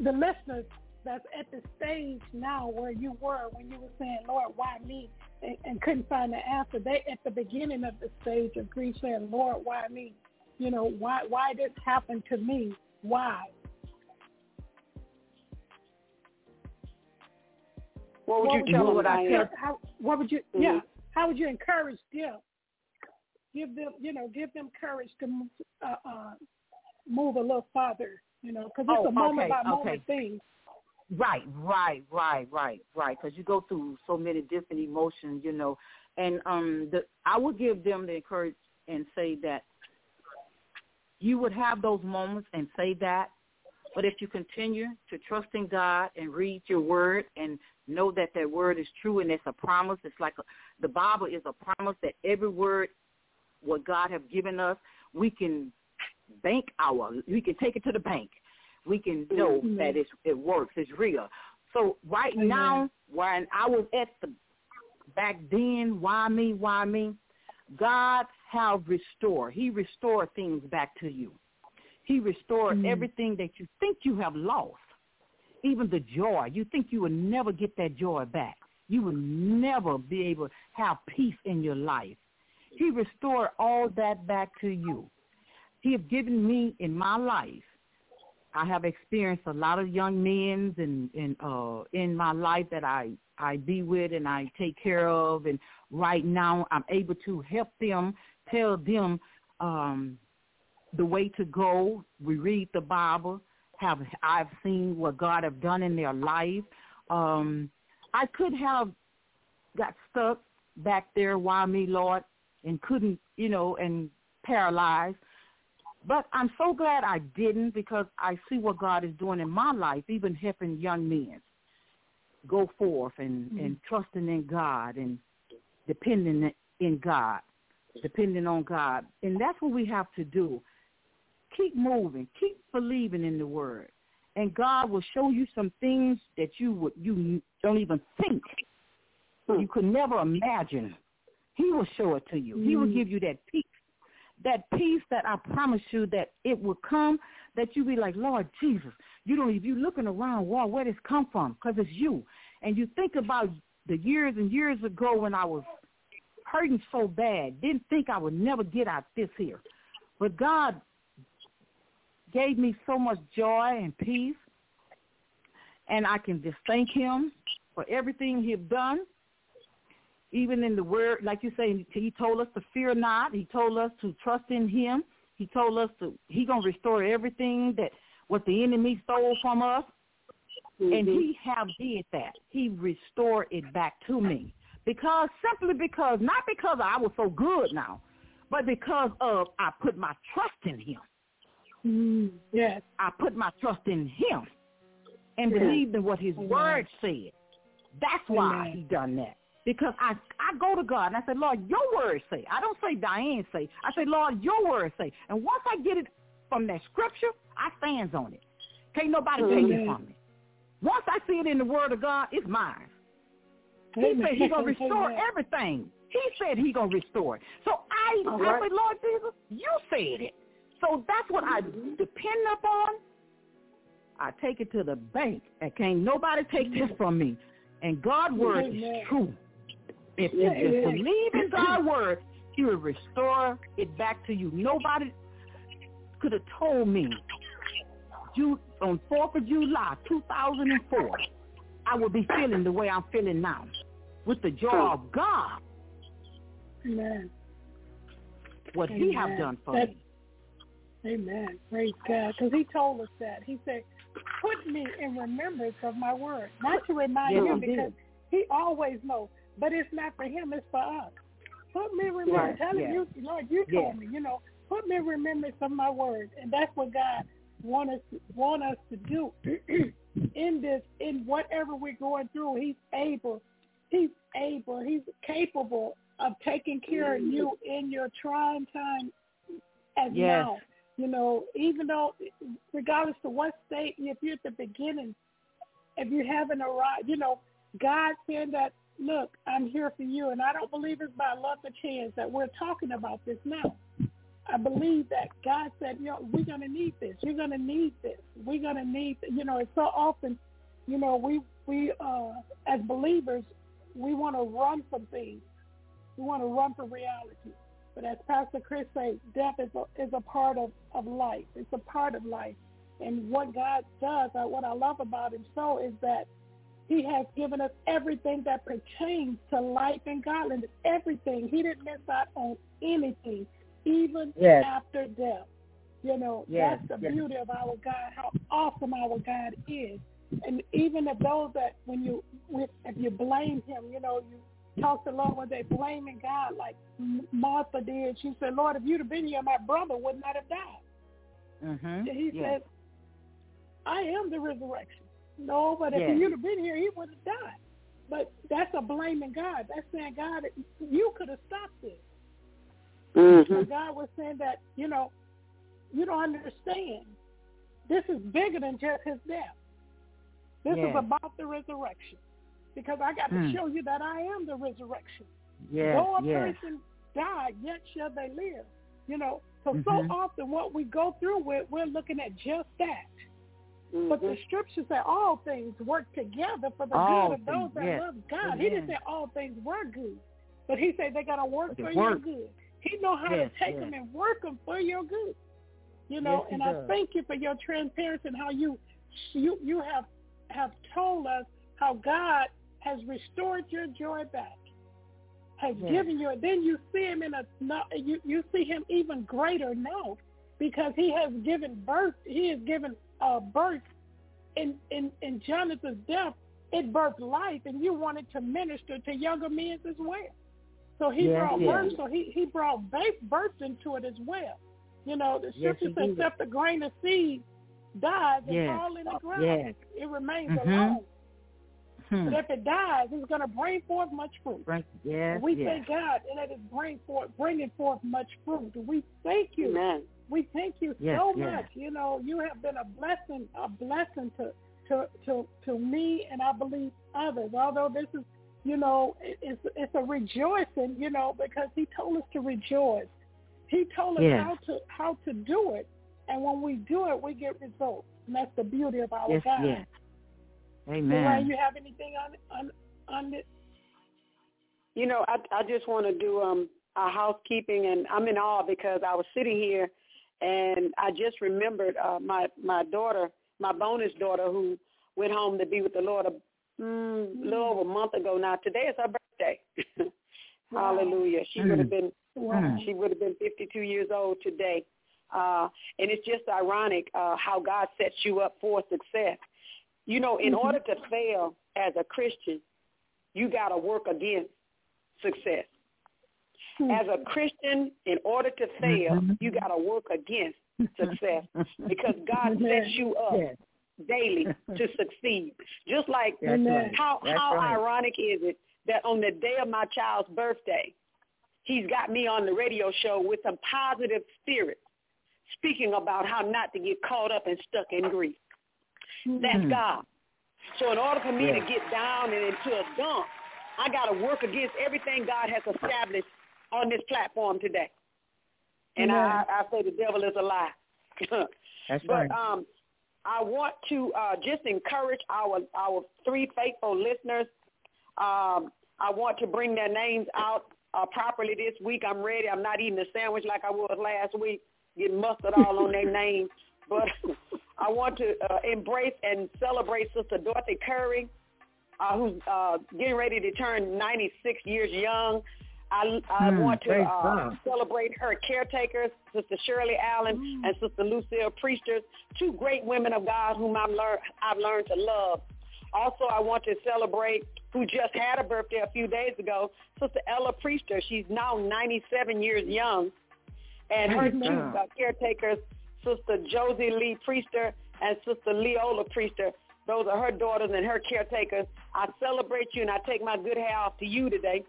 The listeners that's at the stage now where you were when you were saying, Lord, why me? And, and couldn't find the answer. They at the beginning of the stage of grief saying, Lord, why me? You know, why why this happened to me? Why? What would you tell tell them, them, Diane? Diane? How, what would you? Mhm. Yeah. How would you encourage them? Give them, you know, give them courage to move, uh, uh, move a little farther. You know, because it's Oh, a moment okay, by moment okay. thing. Right, right, right, right, right. Because you go through so many different emotions, you know. And um, the I would give them the encourage and say that you would have those moments and say that, but if you continue to trust in God and read your word and know that that word is true and it's a promise, it's like a, the Bible is a promise that every word what God have given us, we can bank our, we can take it to the bank. We can know Mhm. that it's, it works, it's real. So right now, when I was at the back then, why me, why me? God have restored. He restored things back to you. He restored everything that you think you have lost. Even the joy. You think you will never get that joy back. You will never be able to have peace in your life. He restored all that back to you. He has given me in my life. I have experienced a lot of young men and in uh in my life that I I be with and I take care of and right now I'm able to help them tell them um the way to go. We read the Bible. Have I've seen what God have done in their life. Um I could have got stuck back there, why me, Lord, and couldn't, you know, and paralyzed. But I'm so glad I didn't because I see what God is doing in my life, even helping young men go forth and, and trusting in God and depending in God, depending on God. And that's what we have to do. Keep moving, keep believing in the word. And God will show you some things that you would you don't even think you could never imagine. He will show it to you. He will Mm. give you that peace that peace that I promise you that it will come, that you be like, Lord Jesus, you don't, if you're looking around, wow, where this come from? Because it's you. And you think about the years and years ago when I was hurting so bad, didn't think I would never get out this here. But God gave me so much joy and peace, and I can just thank him for everything he's done even in the word, like you say, he told us to fear not. He told us to trust in him. He told us to he gonna restore everything that what the enemy stole from us. And he mm-hmm. have did that. He restored it back to me. Because simply because not because I was so good now, but because of I put my trust in him. Mm-hmm. Yes. I put my trust in him and Yes. believed in what his Amen. word said. That's why Amen. he done that. Because I I go to God and I say, Lord, your word say. I don't say Diane say. I say, Lord, your word say. And once I get it from that scripture, I stands on it. Can't nobody take it from me. Once I see it in the word of God, it's mine. He Amen. said he gonna restore Amen. everything. He said he gonna restore it. So I, All I right. say, Lord Jesus, you said it. So that's what I mm-hmm. depend upon. I take it to the bank, and can't nobody take this mm-hmm. from me. And God's word Amen. is true. If you just believe in God's word, He will restore it back to you. Nobody could have told me Ju- on 4th of July, 2004, I would be feeling the way I'm feeling now with the joy of God, Amen. what He have done for That- me. Amen. Praise God. Because he told us that. He said, put me in remembrance of my word. Not to remind Yes, him because he always knows. But it's not for him, it's for us. Put me in remembrance. Right, Tell him, you, Lord, you Yeah. told me, you know, put me in remembrance of my word. And that's what God want us, want us to do in this, in whatever we're going through. He's able. He's able. He's capable of taking care of you in your trying time as Yes. now. You know, even though, regardless of what state, if you're at the beginning, if you haven't arrived, you know, God said that, look, I'm here for you. And I don't believe it's by luck or chance that we're talking about this now. I believe that God said, you know, we're going to need this. You're going to need this. We're going to need, you know, it's so often, you know, we, we, uh, as believers, we want to run from things. We want to run from reality. But as Pastor Chris said, death is a, is a part of, of life. It's a part of life. And what God does, uh, what I love about him so is that he has given us everything that pertains to life and godliness. Everything. He didn't miss out on anything, even Yes. after death. You know, Yes, that's the yes. beauty of our God, how awesome our God is. And even if those that, when you, if you blame him, you know, you talk to the Lord one day blaming God like Martha did. She said, Lord, if you'd have been here, my brother would not have died. Mm-hmm. And he yes. said, I am the resurrection. No, but if Yes. you'd have been here, he would have died. But that's a blaming God. That's saying, God, you could have stopped this. But God was saying that, you know, you don't understand. This is bigger than just his death. This is about the resurrection. Because I got to Mm. show you that I am the resurrection. Yes, Though a yes. person died, yet shall they live. You know, so Mhm. so often what we go through with, we're looking at just that. But the scriptures say all things work together for the All good of those that yes. love God. He didn't say all things were good, but he said they got to work But they for your good. He know how Yes, to take yes. them and work them for your good. You know, Yes, and I does. thank you for your transparency and how you you you have have told us how God has restored your joy back, has Yes. given you, and then you see him in a you you see him even greater now because he has given birth. He has given uh, birth in in in Jonathan's death. It birthed life, and you wanted to minister to younger men as well. So he Yes, brought yes. birth. So he he brought birth, birth into it as well. You know, the Yes, scripture he says, except the grain of seed dies and Yes. fall in the ground, Yes. it remains Mhm. alone. Hmm. But if it dies, it's going to bring forth much fruit. Right. Yes. And we yes. thank God and that is bring forth, bringing forth much fruit. We thank you. Amen. We thank you Yes, so yes. much. You know, you have been a blessing, a blessing to to to to me, and I believe others. Although this is, you know, it- it's it's a rejoicing, you know, because He told us to rejoice. He told us Yes. how to how to do it, and when we do it, we get results. And that's the beauty of our Yes. God. Yes. Lorraine, you have anything on on on this? You know, I I just want to do um our housekeeping, and I'm in awe because I was sitting here, and I just remembered uh, my my daughter, my bonus daughter, who went home to be with the Lord a mm, little over a month ago. Now today is her birthday. Wow. Hallelujah. She Mm. would have been Wow. she would have been 52 years old today. Uh, and it's just ironic uh, how God sets you up for success. You know, in Mhm. order to fail as a Christian, you got to work against success. Hmm. As a Christian, in order to fail, Mhm. you got to work against success because God sets you up Yes. daily to succeed. Just like That's Amen. right. how how right. ironic is it that on the day of my child's birthday, he's got me on the radio show with some positive spirit, speaking about how not to get caught up and stuck in grief. That's Mhm. God. So in order for me Yeah. to get down and into a dump, I got to work against everything God has established on this platform today. And I, I say the devil is a lie. That's but right. um, I want to uh, just encourage our our three faithful listeners Um, I want to bring their names out uh, properly this week. I'm ready. I'm not eating a sandwich like I was last week, getting mustard all on their name. But I want to uh, embrace and celebrate Sister Dorothy Curry, uh, who's uh, getting ready to turn 96 years young. I, I Hmm, want to uh, celebrate her caretakers, Sister Shirley Allen and Sister Lucille Priesters, two great women of God whom I've learned, I've learned to love. Also, I want to celebrate who just had a birthday a few days ago, Sister Ella Priester. She's now 97 years young. And her Praise two uh, caretakers, Sister Josie Lee Priester and Sister Leola Priester, those are her daughters and her caretakers. I celebrate you and I take my good hair off to you today.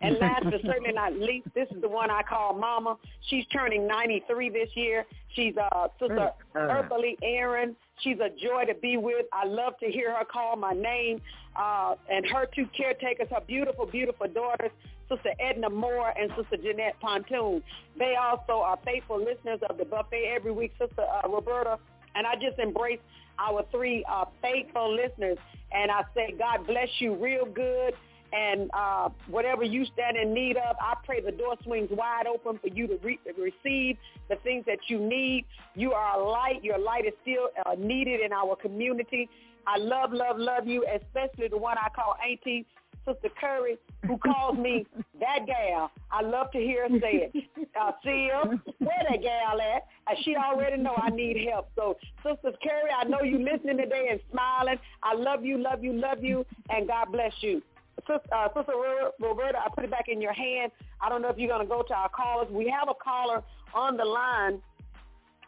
And last but certainly not least, this is the one I call Mama. She's turning 93 this year. She's uh, Sister God. Aaron. She's a joy to be with. I love to hear her call my name. Uh, and her two caretakers, her beautiful, beautiful daughters, Sister Edna Moore and Sister Jeanette Pontoon. They also are faithful listeners of the buffet every week, Sister uh, Roberta. And I just embrace our three uh, faithful listeners. And I say, God bless you real good. And uh, whatever you stand in need of, I pray the door swings wide open for you to re- receive the things that you need. You are a light. Your light is still uh, needed in our community. I love, love, love you, especially the one I call Auntie Sister Curry, who calls me that gal. I love to hear her say it. Uh, Sil, where that gal at? Uh, she already know I need help. So, Sister Curry, I know you listening today and smiling. I love you, love you, love you, and God bless you. Sister, uh, Sister Roberta, I put it back in your hand. I don't know if you're going to go to our callers. We have a caller on the line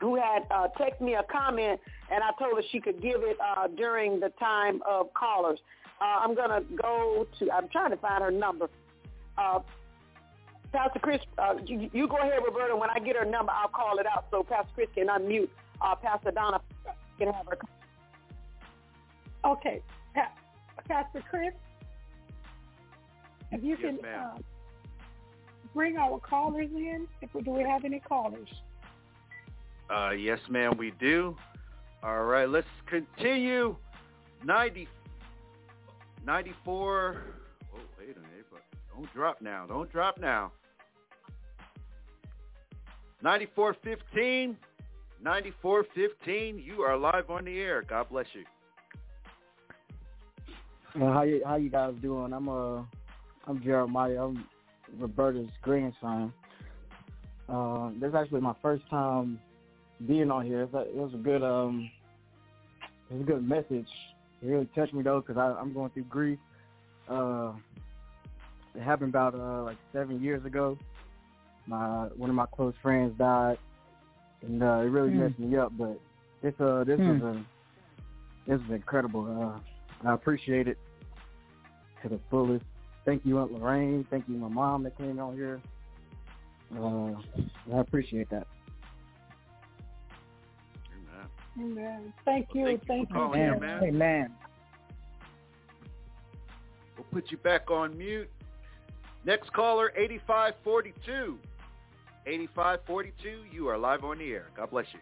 who had uh, texted me a comment, and I told her she could give it uh, during the time of callers. Uh, I'm going to go to, I'm trying to find her number. Uh, Pastor Chris, uh, you, you go ahead, Roberta. When I get her number, I'll call it out so Pastor Chris can unmute. Uh, Pastor Donna can have her. Okay, Pa- Pastor Chris, if you Yes, can uh, bring our callers in. If we, do we have any callers? Uh, yes, ma'am, we do. All right, let's continue. 90, 94. Oh, wait a minute. Don't drop now. Don't drop now. 9415. 9415. You are live on the air. God bless you. Well, how you how you guys doing? I'm uh I'm Jeremiah. I'm Roberta's grandson. Uh, this is actually my first time being on here. It was a good um it was a good message. It really touched me though because I'm going through grief. Uh, it happened about uh like seven years ago. My one of my close friends died, and uh, it really Hmm. messed me up. But this uh this Hmm. was a this was incredible. Uh, I appreciate it to the fullest. Thank you, Aunt Lorraine. Thank you, my mom that came on here. Uh, I appreciate that. Amen. Thank you. thank you Thank for you. calling in, man. Amen. We'll put you back on mute. Next caller, 8542. 8542, you are live on the air. God bless you.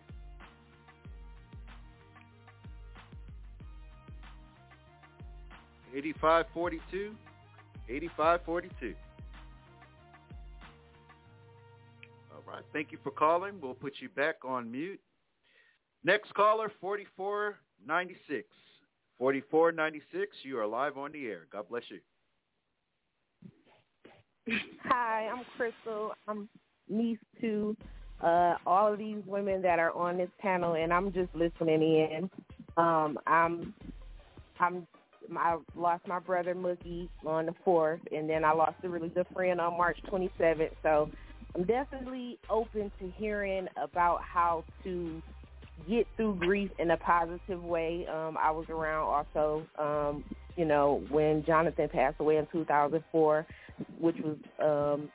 Eighty-five forty-two, eighty-five forty-two. All right, thank you for calling. We'll put you back on mute. Next caller, forty-four ninety-six. Forty-four ninety-six. You are live on the air. God bless you. Hi, I'm Crystal. I'm niece to uh, all of these women that are on this panel, and I'm just listening in. Um, I'm, I'm, I lost my brother Mookie on the fourth, and then I lost a really good friend on March 27th. So I'm definitely open to hearing about how to get through grief in a positive way. Um, I was around also, um, you know, when Jonathan passed away in 2004, which was um,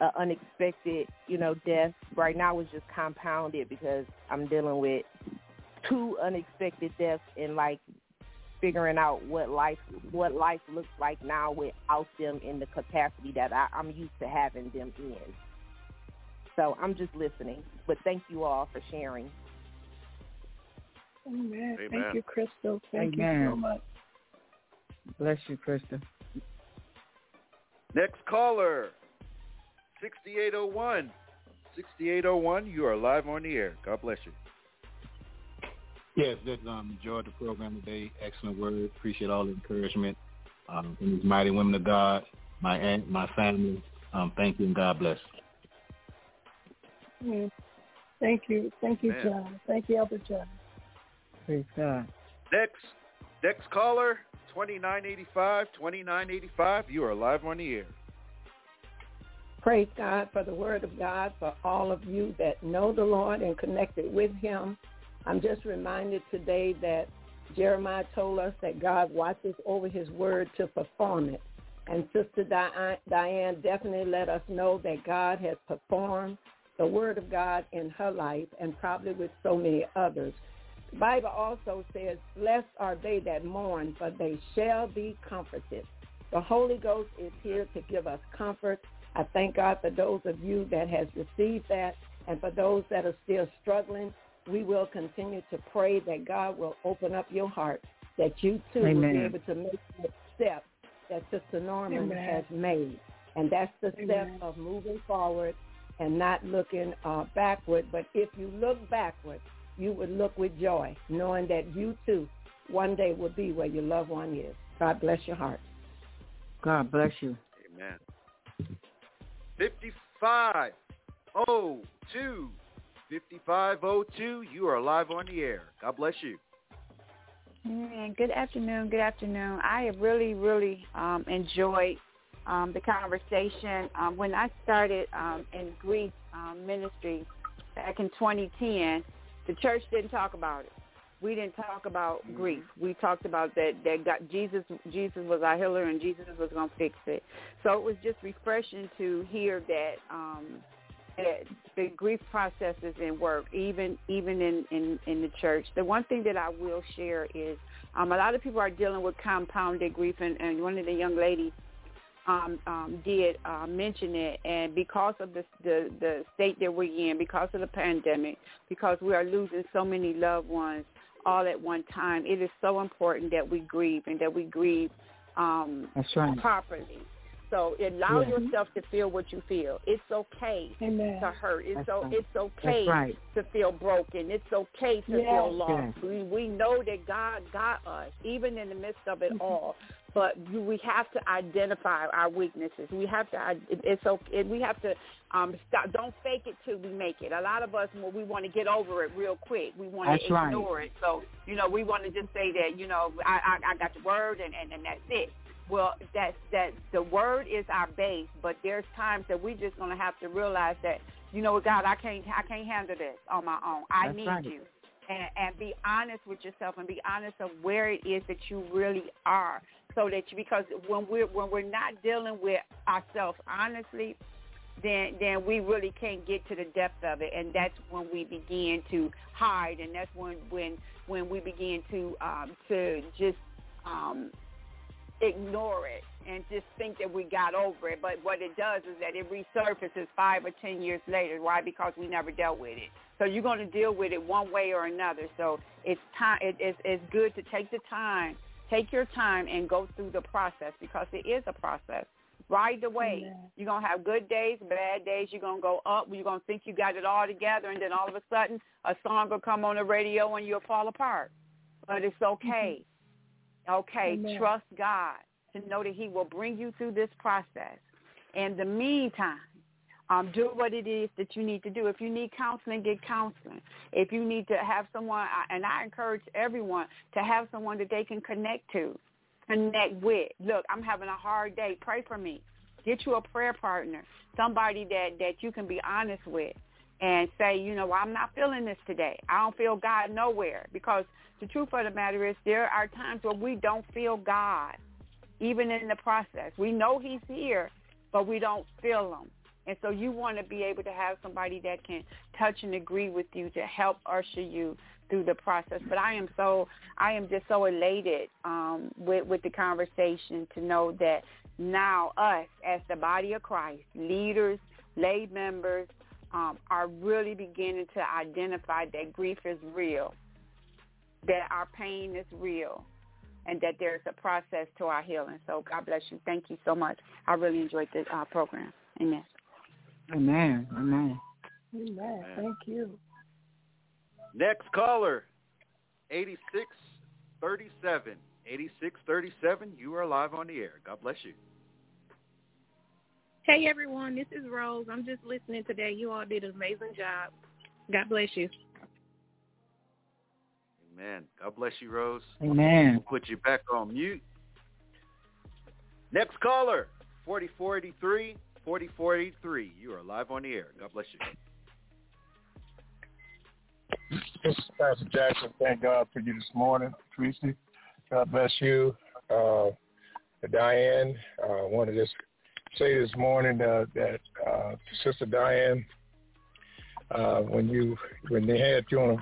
an unexpected, you know, death. Right now it's just compounded because I'm dealing with two unexpected deaths and like figuring out what life what life looks like now without them in the capacity that I, I'm used to having them in. So I'm just listening. But thank you all for sharing. Amen. Amen. Thank you, Crystal. Thank you so much. Bless you, Krista. Next caller, 6801. 6801, you are live on the air. God bless you. Yes, just um, enjoyed the program today. Excellent word. Appreciate all the encouragement um, from these mighty women of God, my aunt, my family. Um, thank you and God bless. Mm. Thank you. Thank you, Man. John. Thank you, Elder John. Praise God. Next, next caller, 2985. 2985, you are live on the air. Praise God for the word of God for all of you that know the Lord and connected with him. I'm just reminded today that Jeremiah told us that God watches over his word to perform it. And Sister Diane definitely let us know that God has performed the word of God in her life and probably with so many others. The Bible also says, blessed are they that mourn, for they shall be comforted. The Holy Ghost is here to give us comfort. I thank God for those of you that has received that and for those that are still struggling, we will continue to pray that God will open up your heart, that you too will be able to make the step that Sister Norman Amen. has made. And that's the step of moving forward and not looking uh, backward. But if you look backward, you would look with joy, knowing that you too one day will be where your loved one is. God bless your heart. God bless you. Amen. 5502. 5502, you are live on the air. God bless you. Mm, good afternoon. Good afternoon. I have really, really um, enjoyed um, the conversation. Um, when I started um, in grief um, ministry back in 2010, the church didn't talk about it. We didn't talk about grief. We talked about that that God, Jesus Jesus was our healer and Jesus was going to fix it. So it was just refreshing to hear that um, that the grief processes in work, even even in, in in the church. The one thing that I will share is um, a lot of people are dealing with compounded grief, and, and one of the young ladies um, um, did uh, mention it, and because of the, the the state that we're in, because of the pandemic, because we are losing so many loved ones all at one time, it is so important that we grieve and that we grieve um, That's right. properly. So allow Yeah. yourself to feel what you feel. It's okay Amen. to hurt. It's That's so right. it's okay right. to feel broken. It's okay to Yes. feel lost. Yes. We we know that God got us, even in the midst of it all. But we have to identify our weaknesses. We have to. It's okay. We have to um, stop. Don't fake it till we make it. A lot of us, we want to get over it real quick, we want That's to right. ignore it. So you know, we want to just say that you know, I I, I got the word and, and and that's it. Well, that's that the word is our base, but there's times that we just gonna have to realize that you know, God, I can't I can't handle this on my own. I That's need right. you. And, and be honest with yourself and be honest of where it is that you really are, so that you because when we're when we're not dealing with ourselves honestly, then then we really can't get to the depth of it, and that's when we begin to hide, and that's when when when we begin to um, to just um, ignore it and just think that we got over it. But what it does is that it resurfaces five or ten years later. Why? Because we never dealt with it. So you're going to deal with it one way or another. So it's time. It, it's, it's good to take the time, take your time, and go through the process because it is a process. Right away, Amen. you're gonna have good days, bad days. You're gonna go up. You're gonna think you got it all together, and then all of a sudden, a song will come on the radio and you'll fall apart. But it's okay. Mm-hmm. Okay, Amen. trust God to know that He will bring you through this process. In the meantime, um, do what it is that you need to do. If you need counseling, get counseling. If you need to have someone, and I encourage everyone to have someone that they can connect to, connect with. Look, I'm having a hard day. Pray for me. Get you a prayer partner, somebody that that you can be honest with, and say, you know, I'm not feeling this today. I don't feel God nowhere because the truth of the matter is there are times where we don't feel God, even in the process. We know He's here, but we don't feel Him. And so you want to be able to have somebody that can touch and agree with you to help usher you through the process. But I am so I am just so elated um, with with the conversation to know that now us as the body of Christ, leaders, lay members, um, are really beginning to identify that grief is real, that our pain is real. and that there's a process to our healing. So God bless you. Thank you so much. I really enjoyed the uh, program. Amen. Amen. Amen. Amen. Thank you. Next caller, 8637. 8637, you are live on the air. God bless you. Hey everyone, this is Rose. I'm just listening today. You all did an amazing job. God bless you. Amen. God bless you, Rose. Amen. We'll put you back on mute. Next caller, 4483. 4483. You are live on the air. God bless you. This is Pastor Jackson. Thank God for you this morning, Tracy. God bless you. Uh, Diane, I uh, wanted to just say this morning uh, that uh, Sister Diane, uh, when you when they had you on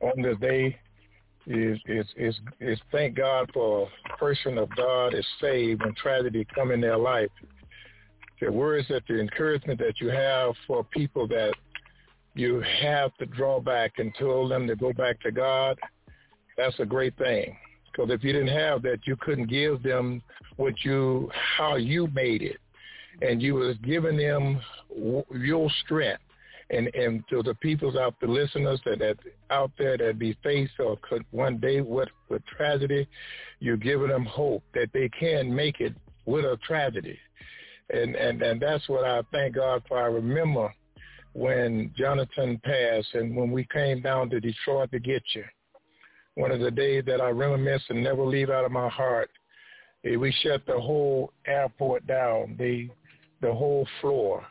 on this day, is is is is thank God for a person of God is saved when tragedy come in their life. The words that the encouragement that you have for people that you have to draw back and tell them to go back to God, that's a great thing. Because if you didn't have that, you couldn't give them what you, how you made it. And you was giving them your strength. And, and to the peoples out, the listeners that, that out there that be faced or could one day with, with tragedy, you're giving them hope that they can make it with a tragedy. And, and, and that's what I thank God for. I remember when Jonathan passed and when we came down to Detroit to get you. One of the days that I reminisce and never leave out of my heart, eh, we shut the whole airport down, the the whole floor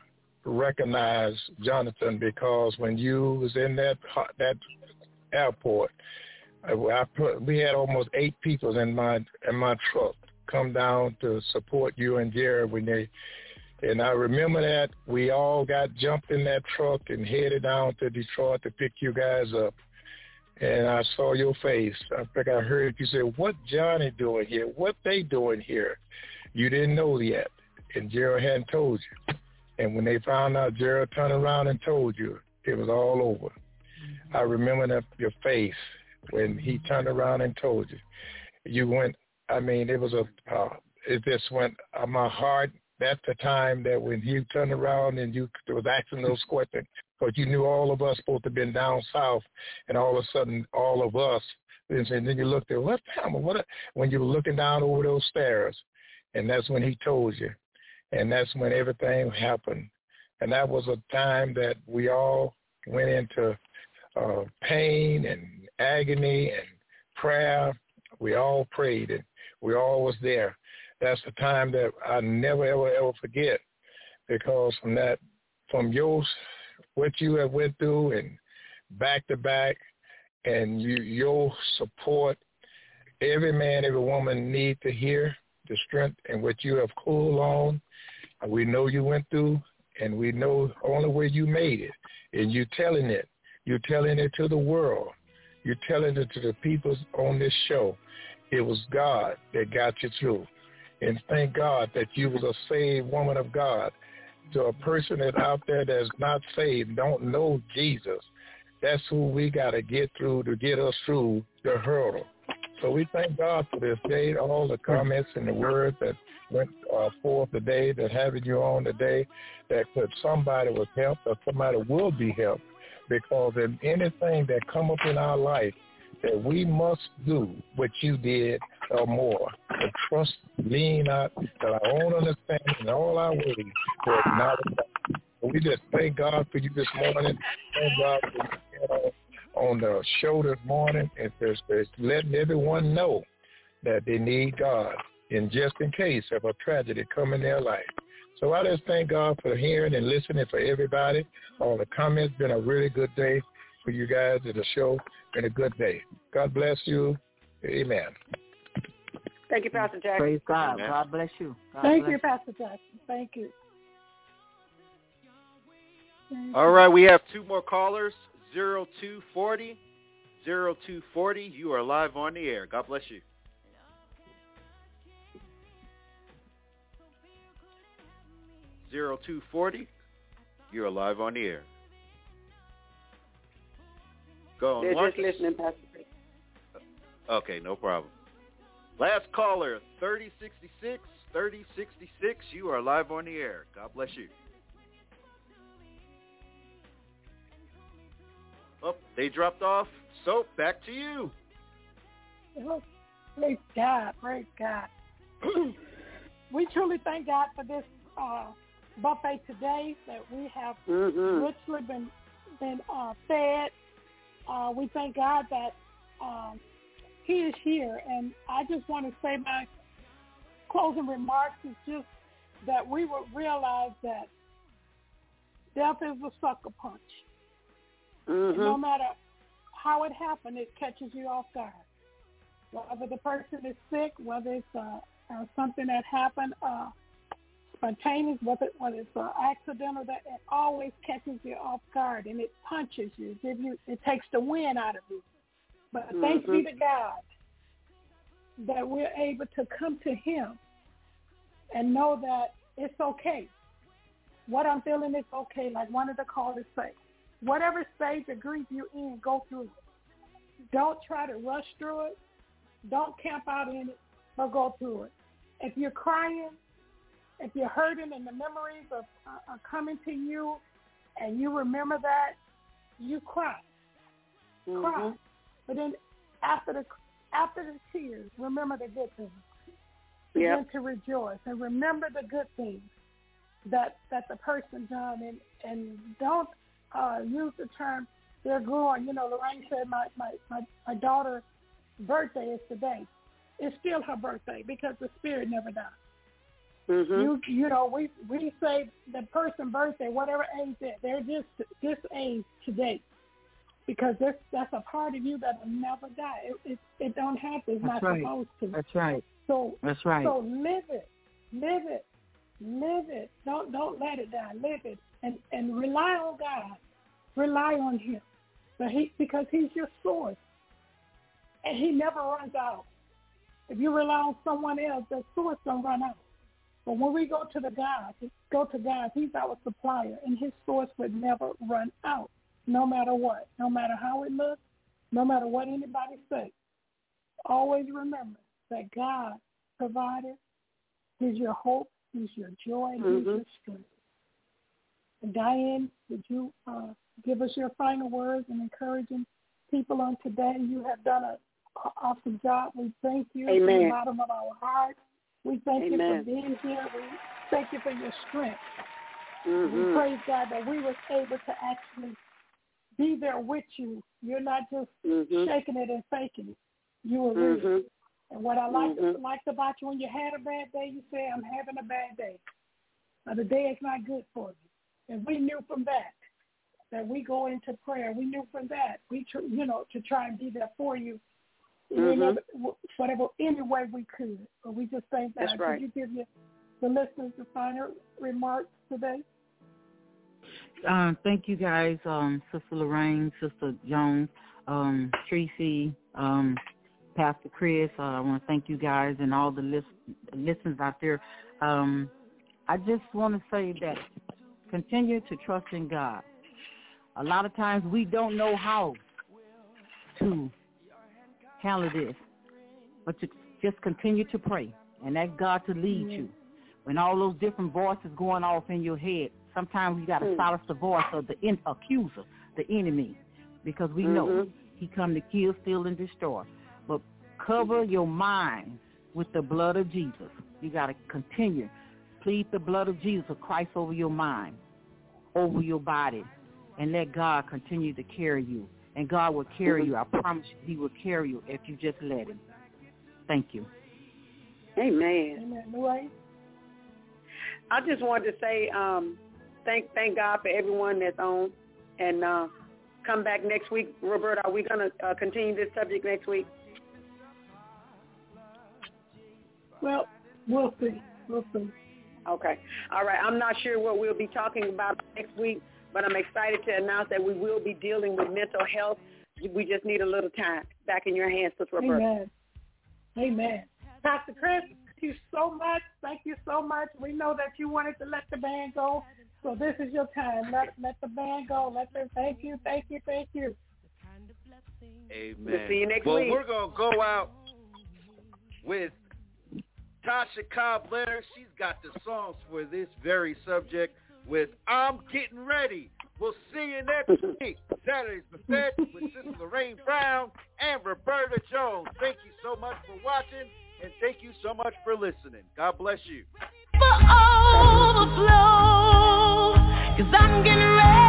recognized Jonathan because when you was in that that airport, I, I put we had almost eight people in my in my truck come down to support you and Jerry when they and I remember that we all got jumped in that truck and headed down to Detroit to pick you guys up. And I saw your face. I think I heard you say, what Johnny doing here? What they doing here? You didn't know yet. And Gerald hadn't told you. And when they found out Gerald turned around and told you, it was all over. I remember that, your face when he turned around and told you. You went, I mean, it was a, uh, it just went, uh, my heart that's the time that when you turned around and you was asking those questions, because you knew all of us to have been down south, and all of a sudden all of us, and then you looked at what time, what when you were looking down over those stairs, and that's when he told you, and that's when everything happened, and that was a time that we all went into uh, pain and agony and prayer. We all prayed and we all was there that's the time that I never ever ever forget because from that from your what you have went through and back to back and you, your support every man every woman need to hear the strength and what you have cooled on we know you went through and we know only where you made it. And you're telling it. You're telling it to the world. You're telling it to the people on this show. It was god that got you through. And thank God that you was a saved woman of God. To a person that out there that's not saved, don't know Jesus, that's who we got to get through to get us through the hurdle. So we thank God for this day, all the comments and the words that went uh, forth today, that having you on today, that could somebody was helped or somebody will be helped. Because in anything that come up in our life, that we must do what you did or more. To trust, lean out, that our own understanding and all our ways to acknowledge that. We just thank God for you this morning. Thank God for you on the show this morning and just, just letting everyone know that they need God and just in case of a tragedy come in their life. So I just thank God for hearing and listening for everybody. All the comments been a really good day for you guys at the show and a good day. God bless you. Amen. Thank you, Pastor Jackson. Praise God. Amen. God bless you. God Thank bless you, Pastor Jackson. Thank you. All right, we have two more callers. 0240. 0240. You are live on the air. God bless you. Zero two forty. You are live on the air. Go on. They're once. just listening, Pastor. Okay, no problem. Last caller, 3066, 3066. You are live on the air. God bless you. Oh, they dropped off. So back to you. Oh, praise God, praise God. we truly thank God for this uh, buffet today that we have Mhm. richly been been uh, fed. Uh, we thank God that um, He is here, and I just want to say my closing remarks is just that we would realize that death is a sucker punch. And no matter how it happened, it catches you off guard. Whether the person is sick, whether it's uh, something that happened uh, spontaneous, whether, whether it's an accident or that, it always catches you off guard and it punches you, give you, it takes the wind out of you. But mm-hmm. thanks be to God that we're able to come to Him and know that it's okay. What I'm feeling is okay, like one of the callers say. Whatever stage of grief you're in, go through it. Don't try to rush through it. Don't camp out in it, but go through it. If you're crying, if you're hurting and the memories are, are, coming to you and you remember that, you cry. Cry. Mhm. But then after the after the tears, remember the good things. Begin Yep. to rejoice and remember the good things that that the person done and and don't uh, use the term they're growing. You know, Lorraine said my my my, my daughter's birthday is today. It's still her birthday because the spirit never dies. Mhm. You you know we we say the person birthday whatever age they're they're just this age today because that's that's a part of you that will never die. It it, it don't happen. It's That's not right. supposed to. That's right. So That's right. so live it, live it, live it. Don't don't let it die. Live it and and rely on God. Rely on Him, but He because He's your source, and He never runs out. If you rely on someone else, the source don't run out. But when we go to the God, go to God. He's our supplier, and His source would never run out, no matter what, no matter how it looks, no matter what anybody says. Always remember that God provided. He's your hope. He's your joy. and He's your strength. And Diane, would you uh, give us your final words and encouraging people on today? You have done a a awesome job. We thank you from the bottom of our heart. We thank you for being here. We thank you for your strength. We Mhm. praise God that we was able to actually be there with you. You're not just Mhm. shaking it and faking it. You were real. Mhm. And what I liked, Mhm. liked about you when you had a bad day, you say, I'm having a bad day. Now, the day is not good for you. And we knew from that that we go into prayer. We knew from that, we tr- you know, to try and be there for you in Mhm. whatever, whatever any way we could. But we just thank God. That's right. Could you give your, the listeners the final remarks today? Um, thank you guys, um, Sister Lorraine, Sister Jones, um, Tracy, um, Pastor Chris. Uh, I want to thank you guys and all the list- listeners out there. Um, I just want to say that continue to trust in God. A lot of times we don't know how to handle this, but to just continue to pray and ask God to lead you. When all those different voices going off in your head, sometimes you got to Mm. silence the voice of the in- accuser, the enemy, because we know Mhm. he come to kill, steal, and destroy. But cover your mind with the blood of Jesus. You got to continue. Plead the blood of Jesus of Christ over your mind, over your body, and let God continue to carry you. And God will carry you. I promise you, he will carry you if you just let him. Thank you. Amen. Amen. Lorraine? I just wanted to say um, thank thank God for everyone that's on, and uh, come back next week. Roberta, are we going to uh, continue this subject next week? Well, we'll see. We'll see. Okay. All right. I'm not sure what we'll be talking about next week, but I'm excited to announce that we will be dealing with mental health. We just need a little time. Back in your hands, Sister Roberta. Amen. Amen. Pastor Chris, thank you so much. Thank you so much. We know that you wanted to let the band go, so this is your time. Let let the band go. Let them. Thank you. Thank you. Thank you. Amen. We'll see you next well, week. we're going to go out. with Tasha Cobbs Leonard. She's got the songs for this very subject with I'm Getting Ready. We'll see you next week. Saturday's the Buffet with Sister Lorraine Brown and Roberta Jones. Thank you so much for watching and thank you so much for listening. God bless you. For overflow, cause I'm getting ready.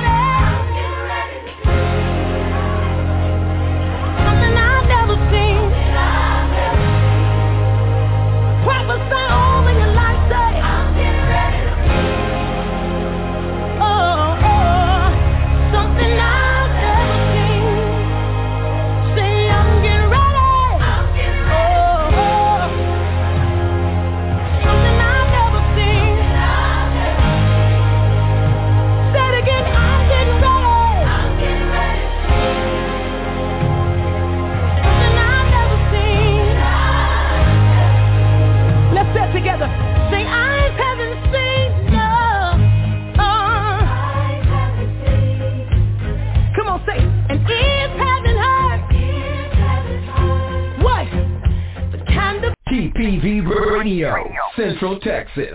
Radio, Central Texas.